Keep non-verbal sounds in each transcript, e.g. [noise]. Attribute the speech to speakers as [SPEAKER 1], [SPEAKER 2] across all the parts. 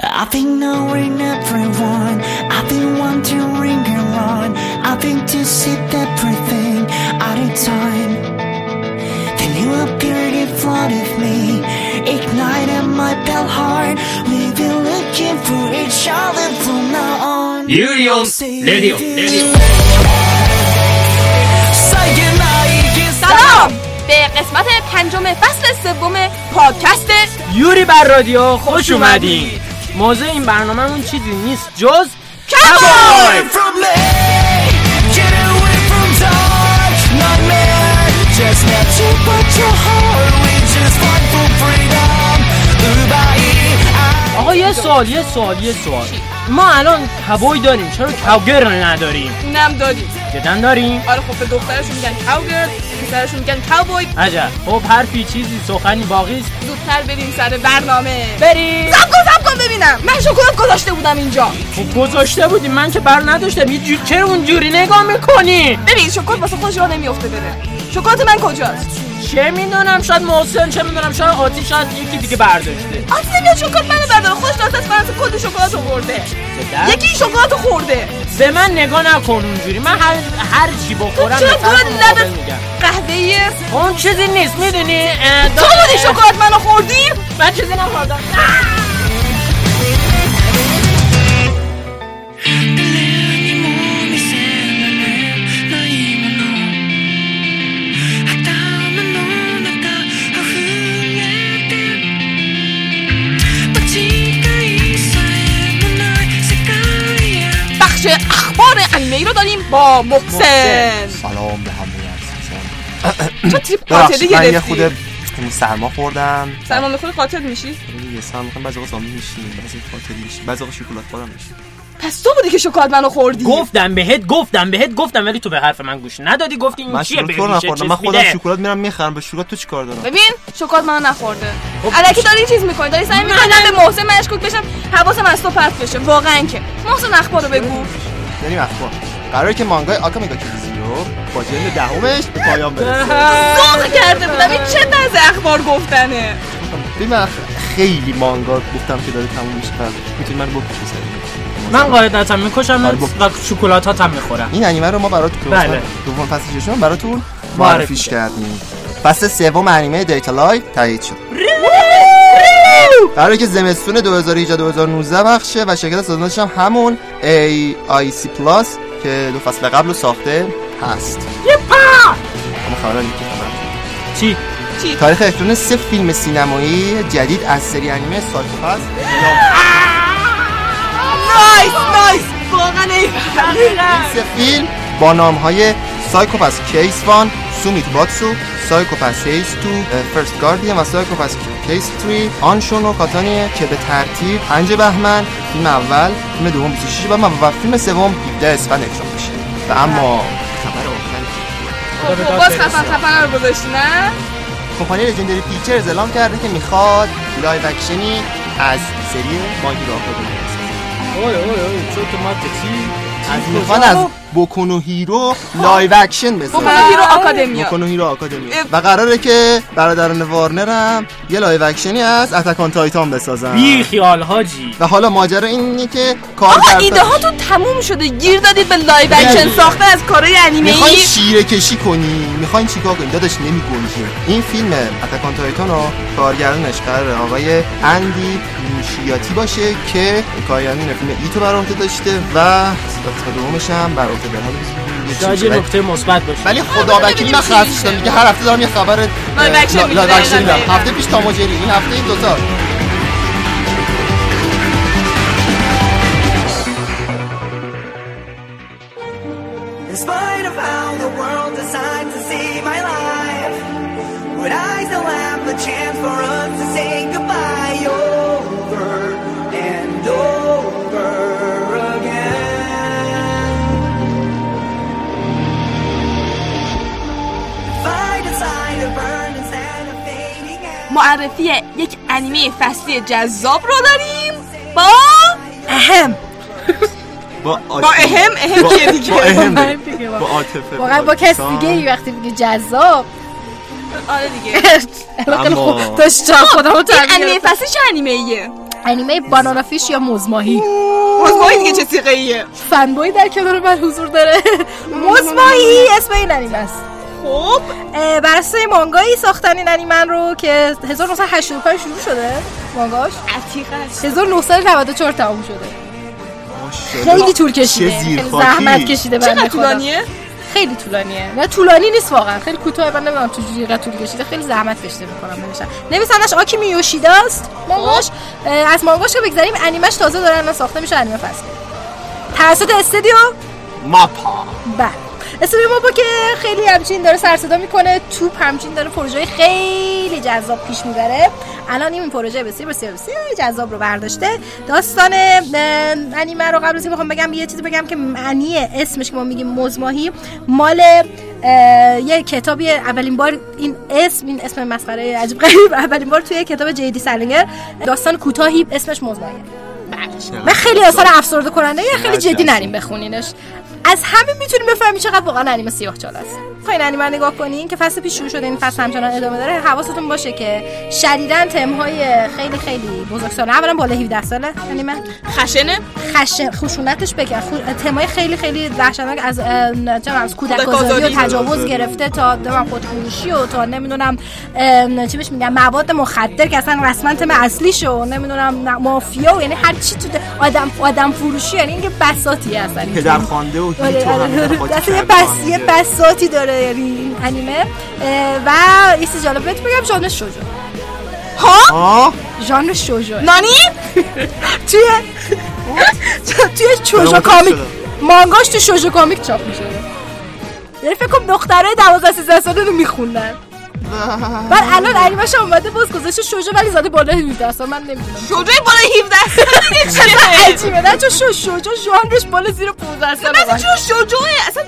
[SPEAKER 1] I've been knowing everyone, I've been wanting wandering around, I've been to see everything out of time. Then you appeared in front of me, ignited my pale heart. We've been looking for each other from now on.
[SPEAKER 2] Union Radio. Radio.
[SPEAKER 3] سلام به قسمت پنجم فصل سوم پادکست
[SPEAKER 4] یوری بر رادیو خوش اومدید موضوع این برنامه اون چیزی نیست جز
[SPEAKER 3] کبای
[SPEAKER 1] from me. Get away from touch, not mad. Just let you put your heart. We just fight for freedom. Dubai,
[SPEAKER 4] آقا یه سوال یه سوال یه سوال ما الان کبوی داریم چرا کبگر نداریم
[SPEAKER 3] نم داریم
[SPEAKER 4] جدا داریم.
[SPEAKER 3] آره خب به دخترشون میگن کاوگرل پسرشون میگن کاوبوی
[SPEAKER 4] عجب. خب حرفی چیزی سخنی باقی است.
[SPEAKER 3] زودتر بریم سر برنامه.
[SPEAKER 4] بریم.
[SPEAKER 3] زب کن زب کن ببینم. من شکلات گذاشته بودم اینجا.
[SPEAKER 4] خب گذاشته بودیم. من که بر نداشتم. یه جور چرا اونجوری؟ نگاه می‌کنی.
[SPEAKER 3] ببین شکلات واسه خودش راه نمیافته بره شکلات من کجاست؟
[SPEAKER 4] چه می‌دونم شاید محسن چه می‌دونم شاید آتی شاید یکی دیگه برداشته.
[SPEAKER 3] آتی نمیاد شکلات منو برداره خودش دست از فرانسه کد شکلات رو خورده؟ یکی شکلات خورده.
[SPEAKER 4] به من نگاه نکن اونجوری. من هر هر چی بخورم
[SPEAKER 3] چرا
[SPEAKER 4] میگم.
[SPEAKER 3] قهوه‌ایه
[SPEAKER 4] اون چیزی نیست می‌دونی؟
[SPEAKER 3] تو بودی شکلات منو خوردی؟
[SPEAKER 4] من چیزی نخوردم.
[SPEAKER 3] اخبار انیمه ای رو داریم با محسن
[SPEAKER 5] سلام به همه عزیزان.
[SPEAKER 3] چه تریپ قاتلی
[SPEAKER 5] من یه خود سرما خوردم.
[SPEAKER 3] سلمان بخوری قاتل میشی؟
[SPEAKER 5] یه سرما می‌خوام بعضی وقت زامبی میشیم بعضی قاتل میشیم بعضی وقت شکلات خورم میشیم
[SPEAKER 3] پس تو بودی که شکلات منو خوردی.
[SPEAKER 4] گفتم بهت گفتم بهت گفتم ولی تو به حرف من گوش ندادی. گفتی این چیه؟
[SPEAKER 5] شکلات
[SPEAKER 4] به
[SPEAKER 5] من خودم. شکلات میرم می‌خرم. به شکلات تو چیکار دارم؟
[SPEAKER 3] ببین شکلات منو نخورده.
[SPEAKER 4] خب.
[SPEAKER 3] الکی داری چیز می‌کنی داری سعی می‌کنی
[SPEAKER 4] منم-
[SPEAKER 3] به محسن مشکوک بشم حواسم از تو پرت بشه. واقعا که. محسن اخبار رو بگو.
[SPEAKER 5] بریم اخبار قراره که مانگای آکا میگا کیزیو با جلد دهمش به پایان برسه.
[SPEAKER 3] ذوق کرده بودم این چه طرز اخبار گفتنه؟
[SPEAKER 5] ببین خیلی مانگا گفتم که داره تموم میشه. و می‌تونی من بکشی سری
[SPEAKER 4] من قاعدتا می‌کشم
[SPEAKER 5] آره،
[SPEAKER 4] و شکلاتات هم می‌خورم.
[SPEAKER 5] این انیمه رو ما براتون که
[SPEAKER 4] بله.
[SPEAKER 5] دوم فصل ششم براتون
[SPEAKER 4] معرفی
[SPEAKER 5] معرفیش کردیم. فصل سوم انیمه دیتا لایف تایید شد. قراره که زمستون 2018 2019 بخشه و شرکت سازندش هم همون AIC پلاس که دو فصل قبل رو ساخته هست
[SPEAKER 4] یپا. چی
[SPEAKER 3] چی
[SPEAKER 5] تاریخ الکترون سه فیلم سینمایی جدید از سری انیمه سایکوپاس
[SPEAKER 3] نایس نایس واقعا این
[SPEAKER 5] سه فیلم با نام های سایکوپاس کیس وان سومیت باتسو Psycho-Pass Case Two First Guardian و Psycho-Pass Case 3 Onshuu no Kanata ni ه که به ترتیب 5 بهمن فیلم اول فیلم دوم 26 بهمن و فیلم سوم 17 اسفند اکران میشه و اما خبر آخری
[SPEAKER 3] خب باز خفن خفن رو گذاشتی نه
[SPEAKER 5] کمپانی Legendary Pictures اعلام کرده که می‌خواد live action ی از سری ماگی را بسازه
[SPEAKER 4] اوه اوه اوه چون تو ما
[SPEAKER 5] از می‌خوان از Boku no Hero. live action بسازه
[SPEAKER 3] Boku no Hero
[SPEAKER 5] Academia. Boku no
[SPEAKER 3] Hero آکادمی.
[SPEAKER 5] و قراره که برادران وارنر هم یه live action ی از Attack on Titan بسازن.
[SPEAKER 4] بی خیال حاجی.
[SPEAKER 5] و حالا ماجرا اینه که
[SPEAKER 3] آقا
[SPEAKER 5] کارگردان
[SPEAKER 3] ایده هاتون تموم شده. گیر دادید به live
[SPEAKER 5] action.
[SPEAKER 3] ساخته از کارهای انیمه ای
[SPEAKER 5] شیره کشی کنی؟ می‌خواین چیکار کنی؟ داداش نمیگنجه. این فیلم Attack on Titan رو کارگردانش قراره آقای اندی موسکیتی باشه که کارگردان فیلم ایتو بر داشته و قسمت دومش هم بر
[SPEAKER 4] شاید. یه
[SPEAKER 5] ولی-
[SPEAKER 4] نکته مثبت باشه
[SPEAKER 5] ولی خدا وکیل من خرف شدم دیگه هر هفته دارم یه خبر. هفته پیش تاماجری این هفته این دوتا
[SPEAKER 1] In spite of
[SPEAKER 3] معرفی یک انیمه فصلی جذاب رو داریم با اهم.
[SPEAKER 5] با
[SPEAKER 3] با اهم اهم کیه دیگه.
[SPEAKER 5] با اهم.
[SPEAKER 6] با
[SPEAKER 5] عاطفه
[SPEAKER 6] واقعا با کس دیگه ای وقتی میگه جذاب.
[SPEAKER 3] آره دیگه. [laughs]
[SPEAKER 5] اما-
[SPEAKER 6] داشت جا خودم رو
[SPEAKER 3] این انیمه فصلی چه انیمه ایه؟
[SPEAKER 6] انیمه بانانا فیش یا مزماهی
[SPEAKER 3] مزمایی دیگه چه سیغه ایه؟
[SPEAKER 6] فنبوی در کنار من حضور داره. مزماهی اسم این انیمه است.
[SPEAKER 3] خب
[SPEAKER 6] اه، بر اساس این مانگایی ساختن این انیمه رو که 1985 شروع شده مانگاش.
[SPEAKER 3] عتیقه
[SPEAKER 6] 1994 تموم شده. خیلی طول کشیده. زحمت کشیده
[SPEAKER 3] چقدر
[SPEAKER 6] بنده خدا.
[SPEAKER 3] طولانیه؟
[SPEAKER 6] خیلی طولانیه. نه طولانی نیست واقعا. خیلی کوتاه من نمی‌دونم چجوری اینقدر طول کشیده. خیلی زحمت کشیده می‌کنم نمیشن نویسندش آکیمی یوشیدا است مانگاش اه، از مانگاش که بگذریم انیمش تازه داره الان ساخته میشه انیمه فصل. توسط استودیو؟
[SPEAKER 5] ماپا.
[SPEAKER 6] بله. استودیو ماپا که خیلی همچین داره سر صدا می‌کنه. توپ همچین داره پروژه خیلی جذاب پیش می‌بره. الان این پروژه بسیار بسیار بسیار جذاب رو برداشته. داستان انیمه رو قبل از بخوام بگم یه چیزی بگم که معنی اسمش که ما میگیم مزماهی مال یه کتابی اولین بار این اسم این اسم مسخره عجیب غریب اولین بار توی کتاب جیدی سالینگر داستان کوتاهی اسمش مزماهیه و خیلی اثر افسرده کننده یه خیلی جدی نریم بخونینش. از همین می‌تونیم بفهمیم چقدر واقعا انیمه سیاه چال است. خواین انیمه رو نگاه کنین که فصل پیش شروع شده این فصل همچنان ادامه داره. حواستون باشه که شدیداً تمهای خیلی خیلی بزرگساله. اولا بالا 17 ساله انیمه
[SPEAKER 3] خشنه.
[SPEAKER 6] خش خشونتش بگم. خو... تمای خیلی خیلی وحشتناک از از کودک
[SPEAKER 3] کودک
[SPEAKER 6] آزادی و. تجاوز گرفته تا نمی‌دونم خودفروشی و تا نمی‌دونم چی بهش میگم مواد مخدر که اصلا رسما تم اصلیشو نمی‌دونم مافیا و یعنی هر چی تو آدم آدم فروشی یعنی اینکه بساطی هستن این
[SPEAKER 5] پدر
[SPEAKER 6] فیلم.
[SPEAKER 5] خوانده و
[SPEAKER 6] آره، آره. دسته [laughs] یه بس یه. بساطی داره یعنی این انیمه و یه چیز جالب بهت بگم ژانر شوجو.
[SPEAKER 5] آه
[SPEAKER 6] ژانر شوجو.
[SPEAKER 3] نانی؟ [laughs]
[SPEAKER 6] توی توی شوجو کامیک. مانگاش تو شوجو کامیک چاپ میشه. یعنی فکر کنم دخترای 12 13 ساله رو میخوندن. بعد الان انیمش هم اومده باز گذاشته شوجو ولی زاده بالا 17 سال من نمی‌دونم.
[SPEAKER 3] شجاعی بالا 17 ساله چیه
[SPEAKER 6] عجیبه. نه چون شو شوجو ژانرش بالا زیر 15 سال
[SPEAKER 3] مثلا چون اصلا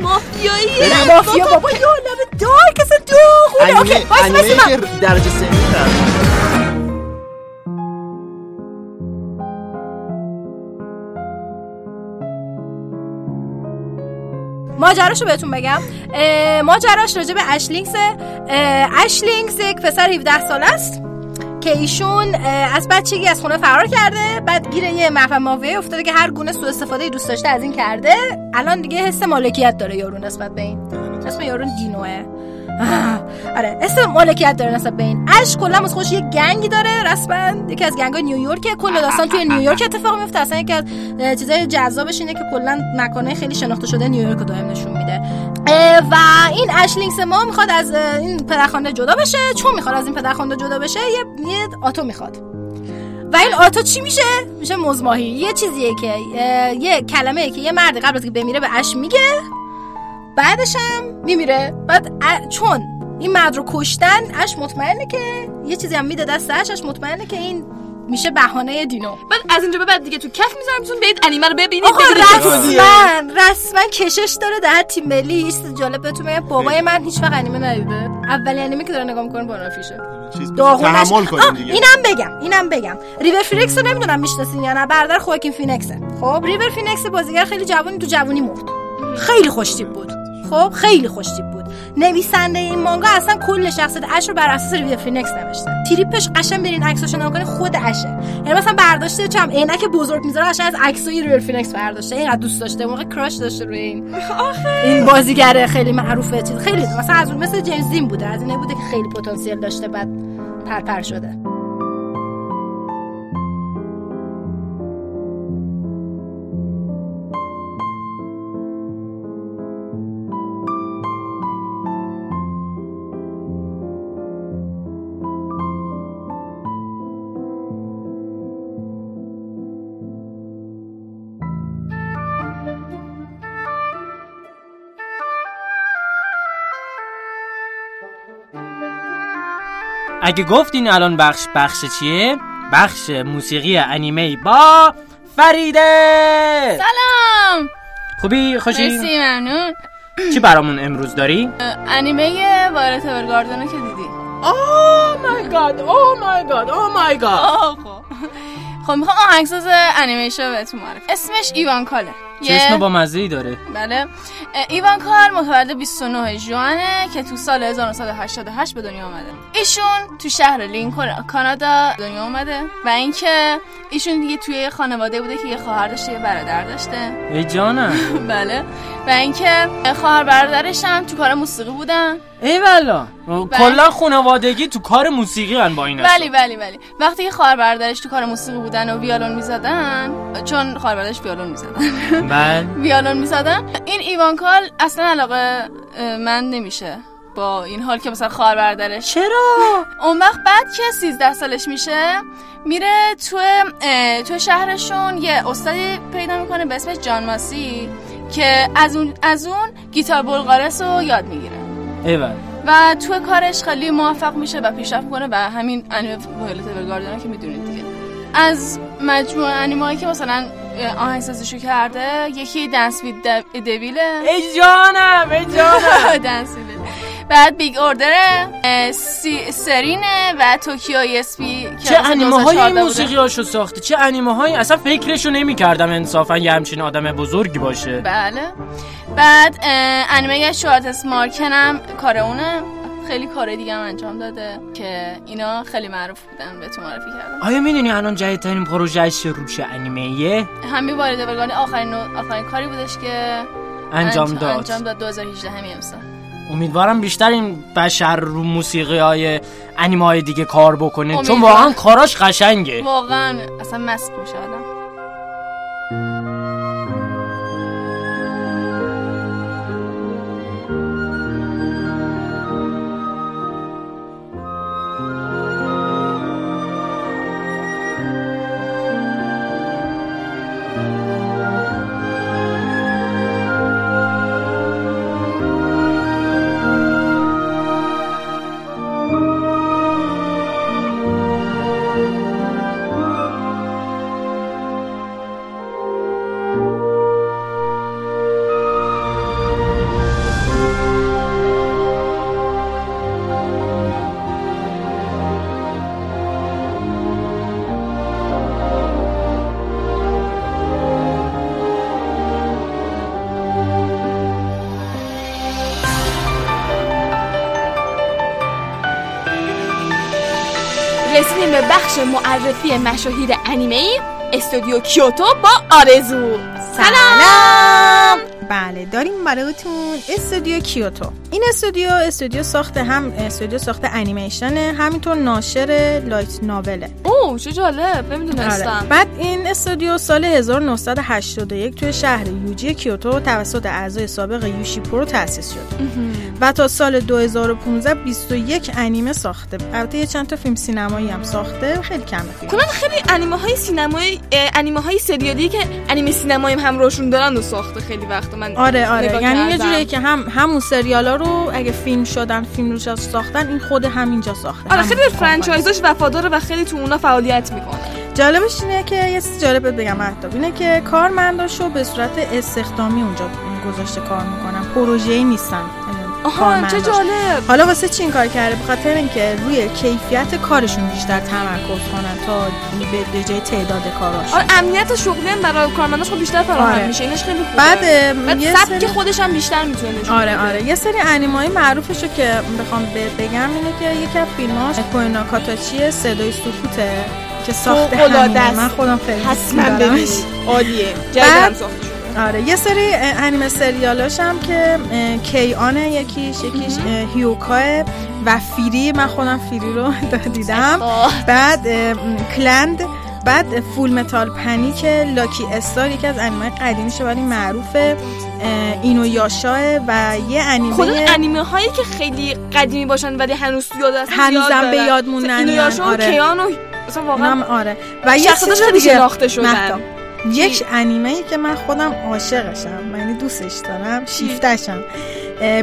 [SPEAKER 3] مافیایی
[SPEAKER 6] نه مافیا بابا یه عالم دارک اصلا اوکی وایس
[SPEAKER 5] انیمه
[SPEAKER 6] وایس
[SPEAKER 5] که درجه سنی
[SPEAKER 6] ماجراشو بهتون بگم. ماجراش راجع به اش لینکس اش لینکس یک پسر 17 ساله است که ایشون از بچگی از خونه فرار کرده بعد گیر یه مفهوم مافیایی افتاده که هر گونه سوء استفاده دوست داشته از این کرده. الان دیگه حس مالکیت داره یارو نسبت به این. اسم یارو دینوه. آره اسم مالکیت داره نسبت به این. اش کلا از خودش یه گنگی داره رسما یکی از گنگای نیویورک کل داستان توی نیویورک اتفاق میفته. اصلا یکی از چیزای جذابش اینه که کلا مکانهای خیلی شناخته شده نیویورک رو دائم نشون میده. و این اشلینکس ما می‌خواد از این پدرخوانده جدا بشه. چون می‌خواد از این پدرخوانده جدا بشه یه, یه آتو می‌خواد. و این آتو چی میشه؟ میشه مزماهی یه چیزیه که یه کلمه که یه مرد قبل از که بمیره به اش میگه. بعدش هم میمیره. بعد ا- چون این مرد رو کشتن اش مطمئنه که یه چیزی هم میده دست اش اش مطمئنه که این میشه بهانه دینو.
[SPEAKER 3] بعد از اینجا به بعد دیگه تو کف می‌ذارم می‌تونید برید انیمه رو ببینید
[SPEAKER 6] آقا. رسما رسما کشش داره در تیم ملی چیز جالب بهتون بگم. بابای من هیچ وقت انیمه ندیده. اولین انیمه که داره نگاه می‌کنه Banana
[SPEAKER 5] Fish ه
[SPEAKER 6] چیز
[SPEAKER 5] داغونش
[SPEAKER 6] اینم بگم اینم بگم. ریور فینکس رو نمی‌دونم می‌شناسین یا نه. برادر خواکین فینکسه خب ریور فینکس بازیگر خیلی جوانی تو جوانی مرد. خیلی خوشتیپ بود. خب خیلی خوشتیپ بود. نویسنده این مانگا اصلا کل شخصیت اش رو بر اساس ریور فینکس نوشته. تریپش قشنگ برین عکساشو نگاه خود اشه. یعنی مثلا برداشته چم عینک بزرگ می‌ذاره قشنگ از عکسای ریور فینکس برداشته. اینقدر دوست داشته موقع crush داشته روی این. این بازیگر خیلی معروفه چیز خیلی. مثلا از اون مثل جیمز دین بوده از اینه بوده که خیلی پتانسیل داشته بعد پرپر شده.
[SPEAKER 4] اگه گفتین الان بخش بخش چیه؟ بخش موسیقی انیمه با فریده!
[SPEAKER 7] سلام!
[SPEAKER 4] خوبی؟ خوشی؟
[SPEAKER 7] مرسی ممنون.
[SPEAKER 4] چی برامون امروز داری؟
[SPEAKER 7] انیمه وایلت اورگاردن که دیدی.
[SPEAKER 4] اوه مای گاد اوه مای گاد اوه مای گاد
[SPEAKER 7] خب. خب می‌خوام آهنگساز انیمیشن بهتون معرفی اسمش ایوان کاله.
[SPEAKER 4] چشم با مزه ای داره.
[SPEAKER 7] بله. ایوان کار متولد 29 ژوئنه که تو سال 1988 به دنیا اومده. ایشون تو شهر لینکن کانادا دنیا اومده و اینکه ایشون دیگه توی خانواده بوده که یه خواهر داشته یه برادر داشته.
[SPEAKER 4] ای جانم. [laughs]
[SPEAKER 7] بله. و اینکه خواهر برادرش هم تو کار موسیقی بودن.
[SPEAKER 4] ای والا. کلا خانوادگی تو کار موسیقی هن با این
[SPEAKER 7] ولی ولی ولی. وقتی که خواهر برادرش تو کار موسیقی بودن و ویالون می‌زدن چون خواهر برادرش ویالون می‌زدن. [laughs]
[SPEAKER 4] بله.
[SPEAKER 7] ویالون می‌زدن. این ایوانکال اصلا علاقه من نمیشه با این حال که مثلا خواهر برادرش.
[SPEAKER 4] چرا؟
[SPEAKER 7] اون وقت بعد که 13 سالش میشه میره تو تو شهرشون یه استادی پیدا می‌کنه به اسم جان ماسی که از اون از اون گیتار bluegrass رو یاد می‌گیره.
[SPEAKER 4] ای والا
[SPEAKER 7] و تو کارش خیلی موفق میشه و پیشرفت می‌کنه و همین انیمه Violet Evergarden که می‌دونید دیگه. از مجموعه انیمه که مثلا آهنگسازیشو کرده یکی Dance with Devils ه
[SPEAKER 4] ای جانم ای جانم. [laughs]
[SPEAKER 7] Dance with بعد Big Order ه سی سرینه و توکیو ESP
[SPEAKER 4] چه انیمه های این موسیقی هاشو ساخته؟ چه انیمه های اصلا فکرشو نمی کردم انصافا یه همچین آدم بزرگی باشه.
[SPEAKER 7] بله. بعد انیمه Schwarzesmarken هم کار اونه. خیلی کار دیگه هم انجام داده که اینا خیلی معروف بودن به تو معرفی کردم.
[SPEAKER 4] آیا می‌دونی الان جدیدترین پروژهش رو چه انیمه
[SPEAKER 7] همین وارد آخرین آخرین کاری بودش که
[SPEAKER 4] انجام
[SPEAKER 7] انج-
[SPEAKER 4] داد.
[SPEAKER 7] انجام داد. 2018 همین امسال.
[SPEAKER 4] امیدوارم بیشتر این بشر رو موسیقی های انیمه های دیگه کار بکنه چون
[SPEAKER 7] امیدوارم.
[SPEAKER 4] واقعا کاراش قشنگه
[SPEAKER 7] واقعا اصلا مست میشه آدم
[SPEAKER 3] بخش معرفی مشاهیر انیمه ای استودیو کیوتو با آرزو.
[SPEAKER 8] سلام. بله داریم براتون استودیو کیوتو. این استودیو استودیو ساخت هم استودیو ساخت انیمیشنه. همینطور ناشر light novel
[SPEAKER 3] ه. چه جالب
[SPEAKER 8] آره.
[SPEAKER 3] نمی‌دونستم
[SPEAKER 8] بعد این استودیو سال 1981 توی شهر اوجی کیوتو توسط اعضای سابق موشی پرو تأسیس شد. و تا سال 2015 21 انیمه ساخته. البته یه چند تا فیلم سینمایی هم ساخته خیلی کمه فکر
[SPEAKER 3] کنم خیلی انیمه های سینمایی انیمه های سریالی که انیمه سینمایی هم همراهشون دارن و ساخته خیلی وقت. من
[SPEAKER 8] آره آره. یعنی یه. جوریه که هم همون سریالا رو اگه فیلم شدن فیلم روش ساختن این خود همینجا ساخته
[SPEAKER 3] آره خیلی به فرانچایزاش وفاداره و خیلی تو اونا فعالیت می‌کنه.
[SPEAKER 8] جالبش اینه که یه چیز جالب بگم مهتاب اینه که کارمنداشو به صورت استخدامی اونجا گذاشته کار می‌کنن. پروژه‌ای نیستن.
[SPEAKER 3] آها. چه جالب
[SPEAKER 8] حالا واسه چی این کار کرده به خاطر اینکه روی کیفیت کارشون بیشتر تمرکز کنن تا به جای تعداد کاراشون
[SPEAKER 3] آره امنیت شغلی هم برای کارمنداش خب بیشتر فراهم
[SPEAKER 8] آره.
[SPEAKER 3] میشه اینش خیلی خوبه
[SPEAKER 8] بعد
[SPEAKER 3] بعد
[SPEAKER 8] یه
[SPEAKER 3] سبک
[SPEAKER 8] سری-
[SPEAKER 3] خودش هم بیشتر می‌تونه
[SPEAKER 8] آره. آره یه سری انیمای معروفش رو که بخوام بگم اینه که یکی از فیلماش کوینا کاتاچی صدای سکوته که ساخته. من خودم.
[SPEAKER 3] ببینید عالیه جدید
[SPEAKER 8] بعد-
[SPEAKER 3] هم ساخته
[SPEAKER 8] آره یه سری انیمه سریالاش هم که کیانه یکیش یکیش اه، هیوکاه و Free. من خودم Free رو [laughs] دیدم. بعد Clannad. بعد Full Metal Panic Lucky Star یکی از انیمه قدیمیشه ولی معروفه. اینو یاشاه و یه انیمه
[SPEAKER 3] خود انیمه هایی که خیلی قدیمی باشن ولی هنوز یاد هستن
[SPEAKER 8] هنوزم به. یاد موندن
[SPEAKER 3] اینو یاشا و
[SPEAKER 8] آره.
[SPEAKER 3] K-On و واقعا
[SPEAKER 8] آره. و یه
[SPEAKER 3] شخصیتاش
[SPEAKER 8] چیز
[SPEAKER 3] خیلی
[SPEAKER 8] دیگه.
[SPEAKER 3] شناخته شدن.
[SPEAKER 8] یک انیمه ای که من خودم عاشقشم یعنی دوستش دارم شیفتشم.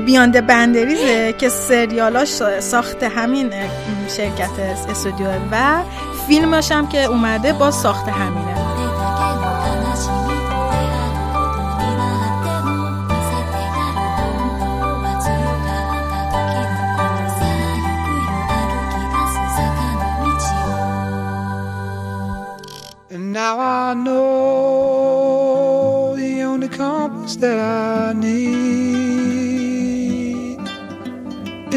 [SPEAKER 8] بیاند بندریزه که سریالاش ساخت همین شرکت استودیو و فیلمش هم که اومده با ساخت همینه「
[SPEAKER 9] now I know the only compass that I need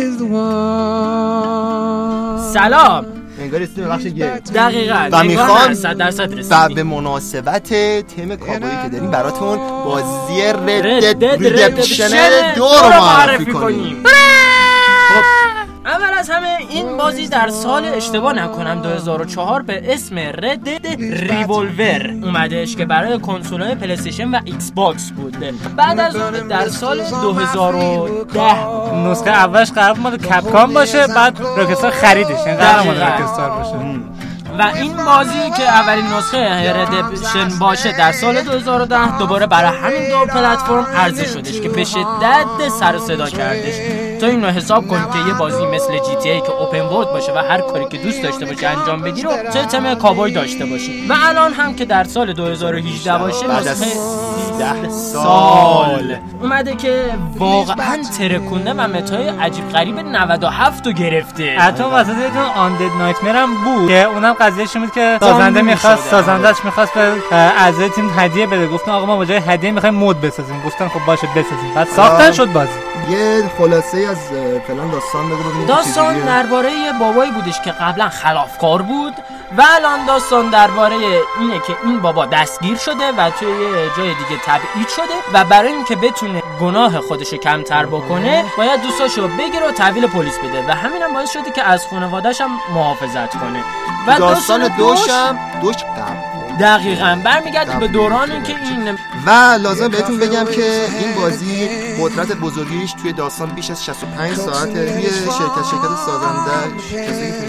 [SPEAKER 9] is the one.
[SPEAKER 4] سلام.
[SPEAKER 5] انگار بخش
[SPEAKER 4] دقیقاً.
[SPEAKER 5] و می‌خوام و. به مناسبت تم کابایی که داریم براتون بازی رد دد دو رو معرفی کنیم.
[SPEAKER 4] از همه این بازی در سال اشتباه نکنم 2004 به اسم رد ریولور اومدش که برای کنسول های پلیستیشن و ایکس باکس بود بعد از اون در سال 2010
[SPEAKER 10] نسخه اولش قرار مال کپکام باشه بعد راکستار خریدش. قرار مال. راکستار باشه.
[SPEAKER 4] و این بازی که اولین نسخه Redemption باشه در سال 2010 دوباره برای همین دو پلتفرم عرضه شدش که به شدت سر و صدا کردش. تو اینو حساب کن که یه بازی مثل جی تی ای که open world باشه و هر کاری که دوست داشته باشی انجام بدی رو چه تم کابوی داشته باشی. و الان هم که در سال 2018 باشه
[SPEAKER 5] بعد از
[SPEAKER 4] نسخه
[SPEAKER 5] 13
[SPEAKER 4] سال. اومده که واقعا ترکونده و متای عجیب غریب 97 رو گرفته.
[SPEAKER 10] حتی وسط یه دونه آندد نایتمر هم بود. که اونم قضیهش این بود که سازنده می‌خواست
[SPEAKER 4] شده.
[SPEAKER 10] سازندهش می‌خواست به اعضای تیم هدیه بده. گفتن آقا ما با جای هدیه می‌خوایم مود بسازیم. گفتن خب باشه بسازیم. بعد ساختن. شد بازی.
[SPEAKER 5] یه خلاصه از فلان داستان بگو
[SPEAKER 4] داستان. درباره بابایی بودش که قبلا خلافکار بود و الان داستان درباره اینه که این بابا دستگیر شده و توی یه جای دیگه تبعید شده و برای اینکه بتونه گناه خودش رو کمتر بکنه باید دوستاشو بگیره و تحویل پلیس بده و همین هم باعث شده که از خانواده‌ش هم محافظت کنه و
[SPEAKER 5] داستان دوشم دوش قبل
[SPEAKER 4] دقیقا. برمیگرده به دورانی که این
[SPEAKER 5] و لازم بهتون بگم که این بازی قدرت بزرگیش توی داستان بیش از 65 ساعته توی شرکت شرکت سازنده کسی که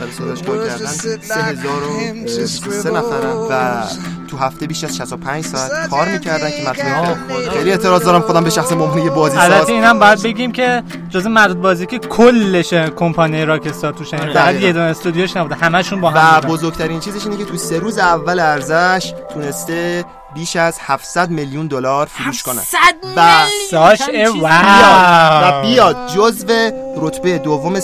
[SPEAKER 5] برای سازش کار کردن 3023 نفرن و تو هفته بیش از 65 ساعت کار می‌کردن که مطمئن خیلی اعتراض دارم خودم به شخص مهمونی یه بازی ساز.
[SPEAKER 10] البته اینم باید بگیم که جز معدود بازی که کلش کمپانی راکستار توش فقط
[SPEAKER 5] دقیقاً.
[SPEAKER 10] یه دونه استودیوش نبوده همشون با
[SPEAKER 5] و
[SPEAKER 10] هم بودن.
[SPEAKER 5] بزرگترین چیزش اینه که تو سه روز اول ارزش تونسته بیش از 700 میلیون دلار فروش کنه.
[SPEAKER 4] 100
[SPEAKER 5] و
[SPEAKER 10] ساش
[SPEAKER 5] بیاد و بیاد جزو رتبه دوم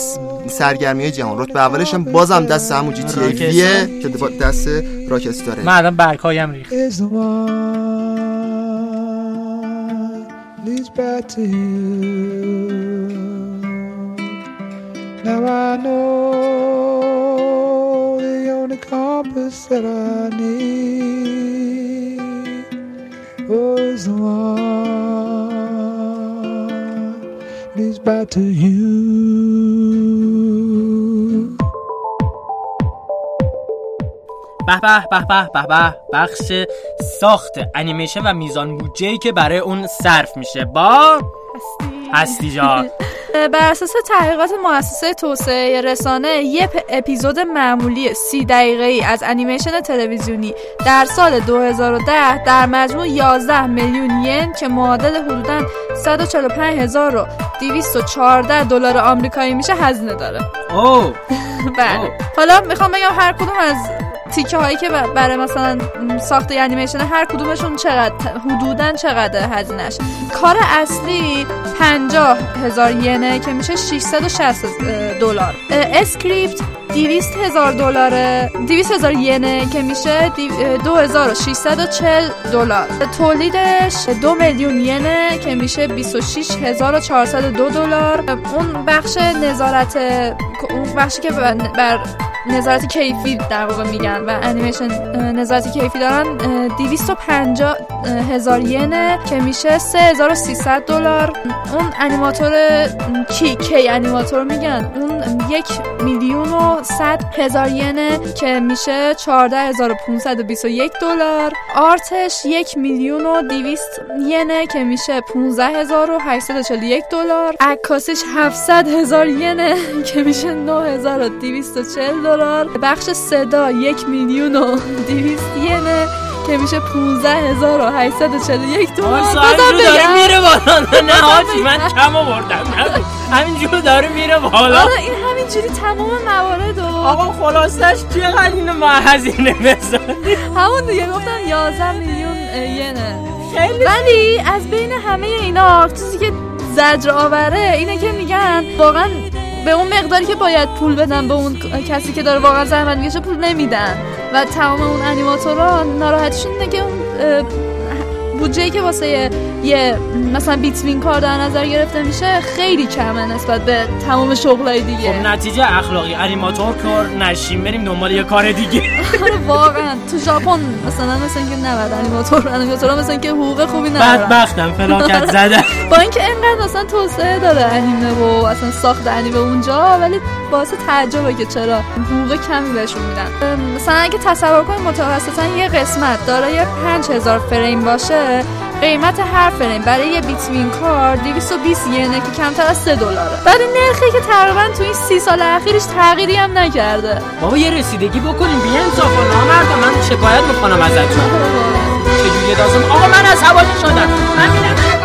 [SPEAKER 5] سرگرمی جهان. رتبه اولش هم بازم دست همون جی تی ایه که دست راکستاره
[SPEAKER 10] من الان برگایم ریخت.
[SPEAKER 9] Leads back to you. Now I know the only compass that I need. Oh, is the one leads back to you.
[SPEAKER 4] به به به به به به. بخش ساخت انیمیشن و میزان بودجه که برای اون صرف میشه. با هستی جان. [laughs]
[SPEAKER 11] بر اساس تحقیقات مؤسسه توسعه رسانه یه پ- اپیزود معمولی سی دقیقه ای از انیمیشن تلویزیونی در سال 2010 در مجموع 11 میلیون ین که معادل حدوداً 145214 دلار آمریکایی میشه هزینه داره.
[SPEAKER 4] او [laughs]
[SPEAKER 11] بله.
[SPEAKER 4] اوه.
[SPEAKER 11] حالا می‌خوام بگم هر کدوم از تیکه هایی که برای مثلا ساخت انیمیشن هر کدومشون چقدر حدودا چقدر هزینهش کار اصلی 50 هزار ینه که میشه 660 اه، دلار. script 200 هزار دلاره. 200 هزار ینه که میشه دی- اه، 2640 دلار. تولیدش دو میلیون ینه که میشه 26402 دلار. اون بخش نظارت اون بخشی که بر نظارت کیفی در واقع میگن و انیمیشن نظارت کیفی دارن. اه، 250 هزار ینه که میشه 3300 دلار. اون انیماتور کی کی انیماتور میگن؟ اون یک میلیون و 100 هزار ینه که میشه 14521 دلار. آرتش یک میلیون و 200 ینه که میشه 15841 دلار. عکاسیش 700 هزار ینه [laughs] که میشه 9240 دلار. بخش صدا یک میلیون و 200 ینه که میشه 15841 دلار بازم
[SPEAKER 4] داره. میره بالا. نه حاجی من کم آوردم. همینجور داره میره بالا.
[SPEAKER 11] آره این همینجوری تمام موارد و
[SPEAKER 4] آقا خلاصش چقدر اینو ما هزینه بذاری
[SPEAKER 11] همون دیگه گفتن 11 میلیون ینه
[SPEAKER 4] خیلی
[SPEAKER 11] ولی از بین همه اینا چیزی که زجر آوره اینه که میگن واقعا به اون مقداری که باید پول بدن به اون کسی که داره واقعا زحمت می‌کشه پول نمیدن و تمام اون انیماتورها ناراحتشون اینه که اون بودجه که واسه یه, یه مثلا بیتوین کار در نظر گرفته میشه خیلی کمه نسبت به تمام شغلای دیگه.
[SPEAKER 4] خب نتیجه اخلاقی. انیماتور کار نشیم بریم دنبال یه کار دیگه. [laughs]
[SPEAKER 11] آره واقعا. تو ژاپن مثلا مثلا اینکه نباید انیماتور انیماتورها مثلا اینکه حقوق خوبی ندارن
[SPEAKER 4] بدبختم. فلاکت [laughs] زدن
[SPEAKER 11] با اینکه اینقدر مثلا توسعه داره انیمه و اصلا ساخت انیمه اونجا ولی باعث تعجبه که چرا حقوق کمی بهشون میدن. مثلا اگه تصور کنید متوسطا یه قسمت دارای 5000 فریم باشه قیمت هر فریم برای یه بیتوین کار 220 ینه که کمتر از 3 دلاره. بعد این نرخی که تقریبا تو این سی سال اخیرش تغییری هم نکرده.
[SPEAKER 4] بابا یه رسیدگی بکنیم بی انصافا نامرد من شکایت می‌کنم ازتون. [laughs] چجوری دازم؟ آقا من عصبانی شدم. من میرم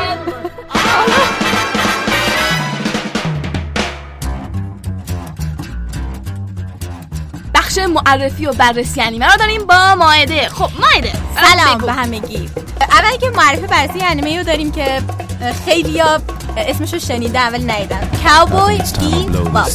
[SPEAKER 3] معرفی و بررسی انیمه رو داریم با ماعده خب ماعده
[SPEAKER 12] سلام به همگی. اول که معرفی بررسی انیمه رو داریم که خیلی ها اسمشو شنیدن ولی ندیدن کاوبوی
[SPEAKER 13] It's time to
[SPEAKER 12] ای
[SPEAKER 13] blow
[SPEAKER 12] باب.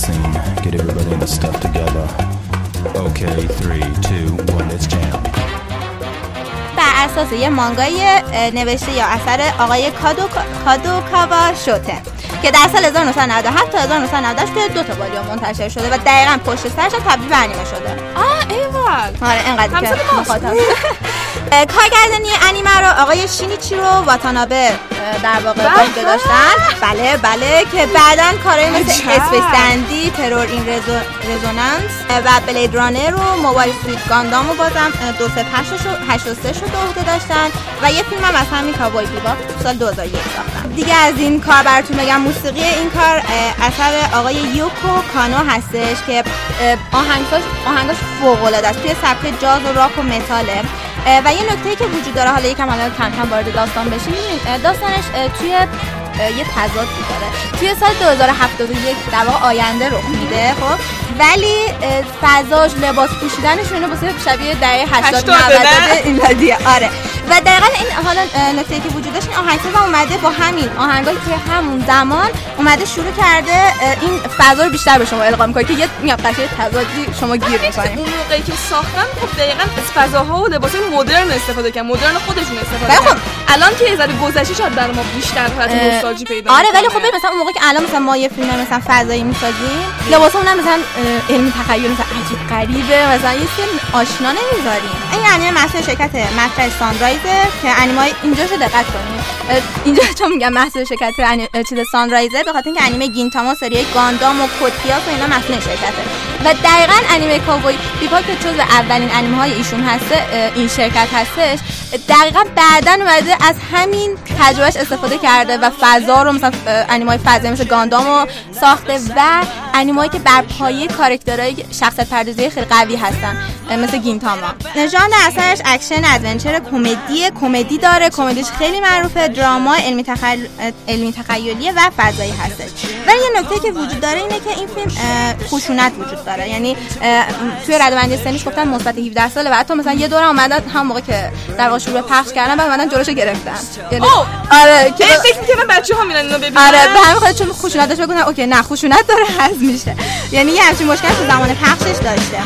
[SPEAKER 12] بر اساس یه مانگای نوشته یا اثر آقای کادو کادو کاوا شوته که در سال 1997 تا 1998 توی دو تا والیوم منتشر شده و دقیقا پشت سرش تبدیل به انیمه شده.
[SPEAKER 3] آه ایوال
[SPEAKER 12] آره اینقدر که. مخاطب. [laughs] کارگردانی انیمه رو آقای شینیچیرو واتانابه اه، در واقع عهده
[SPEAKER 3] به.
[SPEAKER 12] داشتن. بله بله که بعدا کارهای مثل. Space Dandy Terror in Reso... Resonance و Blade Runner رو Mobile Suit Gundam رو بازم دو سه شو 83 شو به عهده داشتن. و یه فیلم هم از همین Cowboy Bebop تو سال 2001 ساختن. دیگه از این کار براتون بگم موسیقی این کار اثر آقای یوکو کانو هستش که آهنگاش آهنگاش فوق العاده است. توی سبک جاز و راک و متاله. و یه نکته که وجود داره حالا یکم حالا کم کم وارد داستان بشیم داستانش توی یه تضادی داره. توی سال 2071 در واقع آینده رخ میده خب؟ ولی فضاش لباس پوشیدنشون اینو واسه شبیه دهه 80
[SPEAKER 3] هشتاد
[SPEAKER 12] 90
[SPEAKER 3] نه؟
[SPEAKER 12] این دادیه آره. و دقیقا این حالا نکته که وجود داشت این آهنگساز اومده با همین آهنگایی که همون زمان اومده شروع کرده این فضا رو بیشتر به شما القا می‌کنه که یه میگم قشنگ تضادی شما گیر می‌کنید
[SPEAKER 3] اون موقعی که ساختن خب دقیقا از فضاها و لباس مدرن استفاده کردن مدرن خودشون استفاده
[SPEAKER 12] خب-
[SPEAKER 3] الان که یه ذره گذشته شاید در ما بیشتر حالت نوستالژی پیدا
[SPEAKER 12] آره ولی
[SPEAKER 3] می‌کنه.
[SPEAKER 12] خب مثلا اون موقع که الان مثلا ما یه فیلم مثلا فضایی می‌سازیم لباسمون هم مثلا علمی تخیل مثلا عجیب غریبه مثلا یه سری آشنا نمی‌ذاریم. این انیمه محصول شرکت مطرح سانرایزه که انیمه اینجا رو دقت کنید. اینجا چون میگم محصول شرکت انی- چیز سانرایزه به خاطر اینکه انیمه گینتاما سری گاندام و کودپیاس و اینا محصول شرکته. و دقیقا انیمه Cowboy Bebop که جزو اولین انیمه های ایشون هسته اه، این شرکت هستش دقیقا بعدا اومده از همین تجربهش استفاده کرده و فضا رو مثلا انیمه های فضایی مثل گاندام رو ساخته و انیمه که بر پایه کارکترهای شخصیت پردازی خیلی قوی هستن مثل گینتاما. ژانر اثرش اکشن adventure کمدی کمدی داره کمدیش خیلی معروفه. drama علمی, تخیل... علمی تخیلیه و فضایی هستش. ولی یه نکته که وجود داره اینه که این فیلم خشونت وجود داره. یعنی توی ردبندی سنیش گفتن مثبت 17 ساله و حتی مثلا یه دور اومدن هم موقع که در واقع شروع به پخش کردن بعد اومدن جلوشو گرفتن. یعنی! آره که
[SPEAKER 3] فکر می‌کردم بچه ها میرن اینو ببینن.
[SPEAKER 12] آره به همین خاطر چون خشونتش بگونن اوکی نه خشونت داره حذف میشه. یعنی یه همچین مشکل تو زمان پخشش داشته.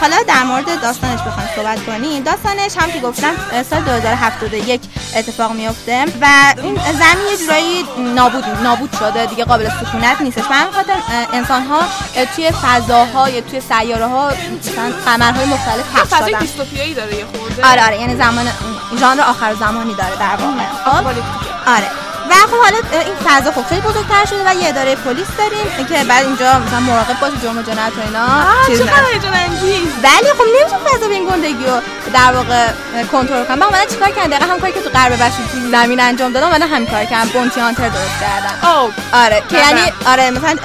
[SPEAKER 12] حالا در مورد داستانش بخوام صحبت کنیم. داستانش هم که گفتم سال 2071 اتفاق میفته و این زمین یه جورایی نابود نابود شده دیگه قابل سکونت نیستش. و همین خاطر انسان ها توی فضاهای توی سیاره ها مثلا قمرهای مختلف پخش شدن.
[SPEAKER 3] دیستوپیایی داره یه خورده.
[SPEAKER 12] آره آره یعنی زمان ژانر آخر زمانی داره در واقع. خب. آره. و خب حالا این فضا خب خیلی بزرگتر شده و یه اداره پلیس داریم که بعد اینجا مثلا مراقب باشه جرم و جنایت و اینا. چیز ولی خب نمیشه فضا به این گندگی رو در واقع کنترل کنم. من اومدن چیکار کردن دقیقا هم کاری که تو غرب بشر تو زمین انجام دادم اومدن همین کار کردن بونتی هانتر درست
[SPEAKER 3] اوه
[SPEAKER 12] آره که
[SPEAKER 3] بله.
[SPEAKER 12] یعنی آره مثلا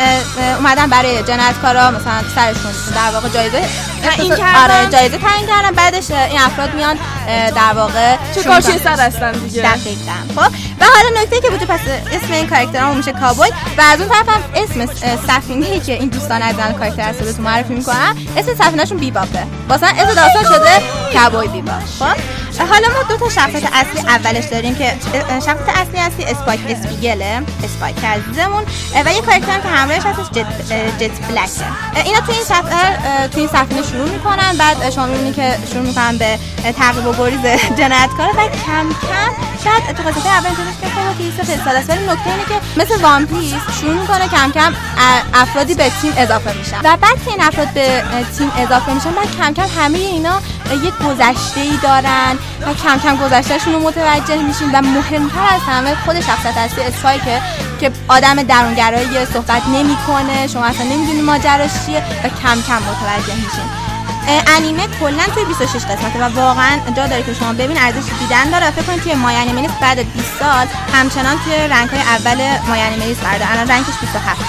[SPEAKER 12] اومدن برای جنایتکارا مثلا سرشون در واقع جایزه
[SPEAKER 3] کردن.
[SPEAKER 12] آره جایزه تعیین کردن بعدش این افراد میان در واقع
[SPEAKER 3] چه. سر هستن دیگه؟
[SPEAKER 12] دقیقاً. خب و حالا نکته که بوده پس اسم این کاراکترها میشه کابوی و از اون طرف هم اسم اه، سفینه‌ای که این دوستان از این کاراکتر هست بهتون معرفی می‌کنن اسم سفینه‌شون بیباپه. واسه اسم داستان شده Cowboy Bebop. خب؟ حالا ما دو تا شخصیت اصلی اولش داریم که شخصیت اصلی هستی اسپایک اسپیگله اسپایک عزیزمون. و یه کاراکتر که همراهش هستش جت, جت بلک. اینا تو این سفینه تو این سفینه شروع می‌کنن بعد شما می‌بینی که شروع می‌کنن به تعقیب و گریز [laughs] جنایتکار و کم کم شاید تو قسمت اول اینطوریش که خب کیسه فستاد است. ولی نکته اینه که مثل One Piece شروع می‌کنه کم کم افرادی به تیم اضافه میشن. و بعد که این افراد به تیم اضافه میشن بعد کم کم همه اینا یک گذشته ای دارن و کم کم گذشتهشون رو متوجه میشین و مهمتر از همه خود شخصیت اصلی اسپایکه که آدم درونگرایی صحبت نمی‌کنه شما اصلا نمی‌دونی ماجراش چیه و کم کم متوجه میشین انیمه کلا توی 26 قسمته و واقعا جا داره که شما ببین ارزش دیدن داره. فکر کنید توی مای انیمه بعد 20 سال همچنان توی رنگ های اول مای انیمه برده. الان رنگش 27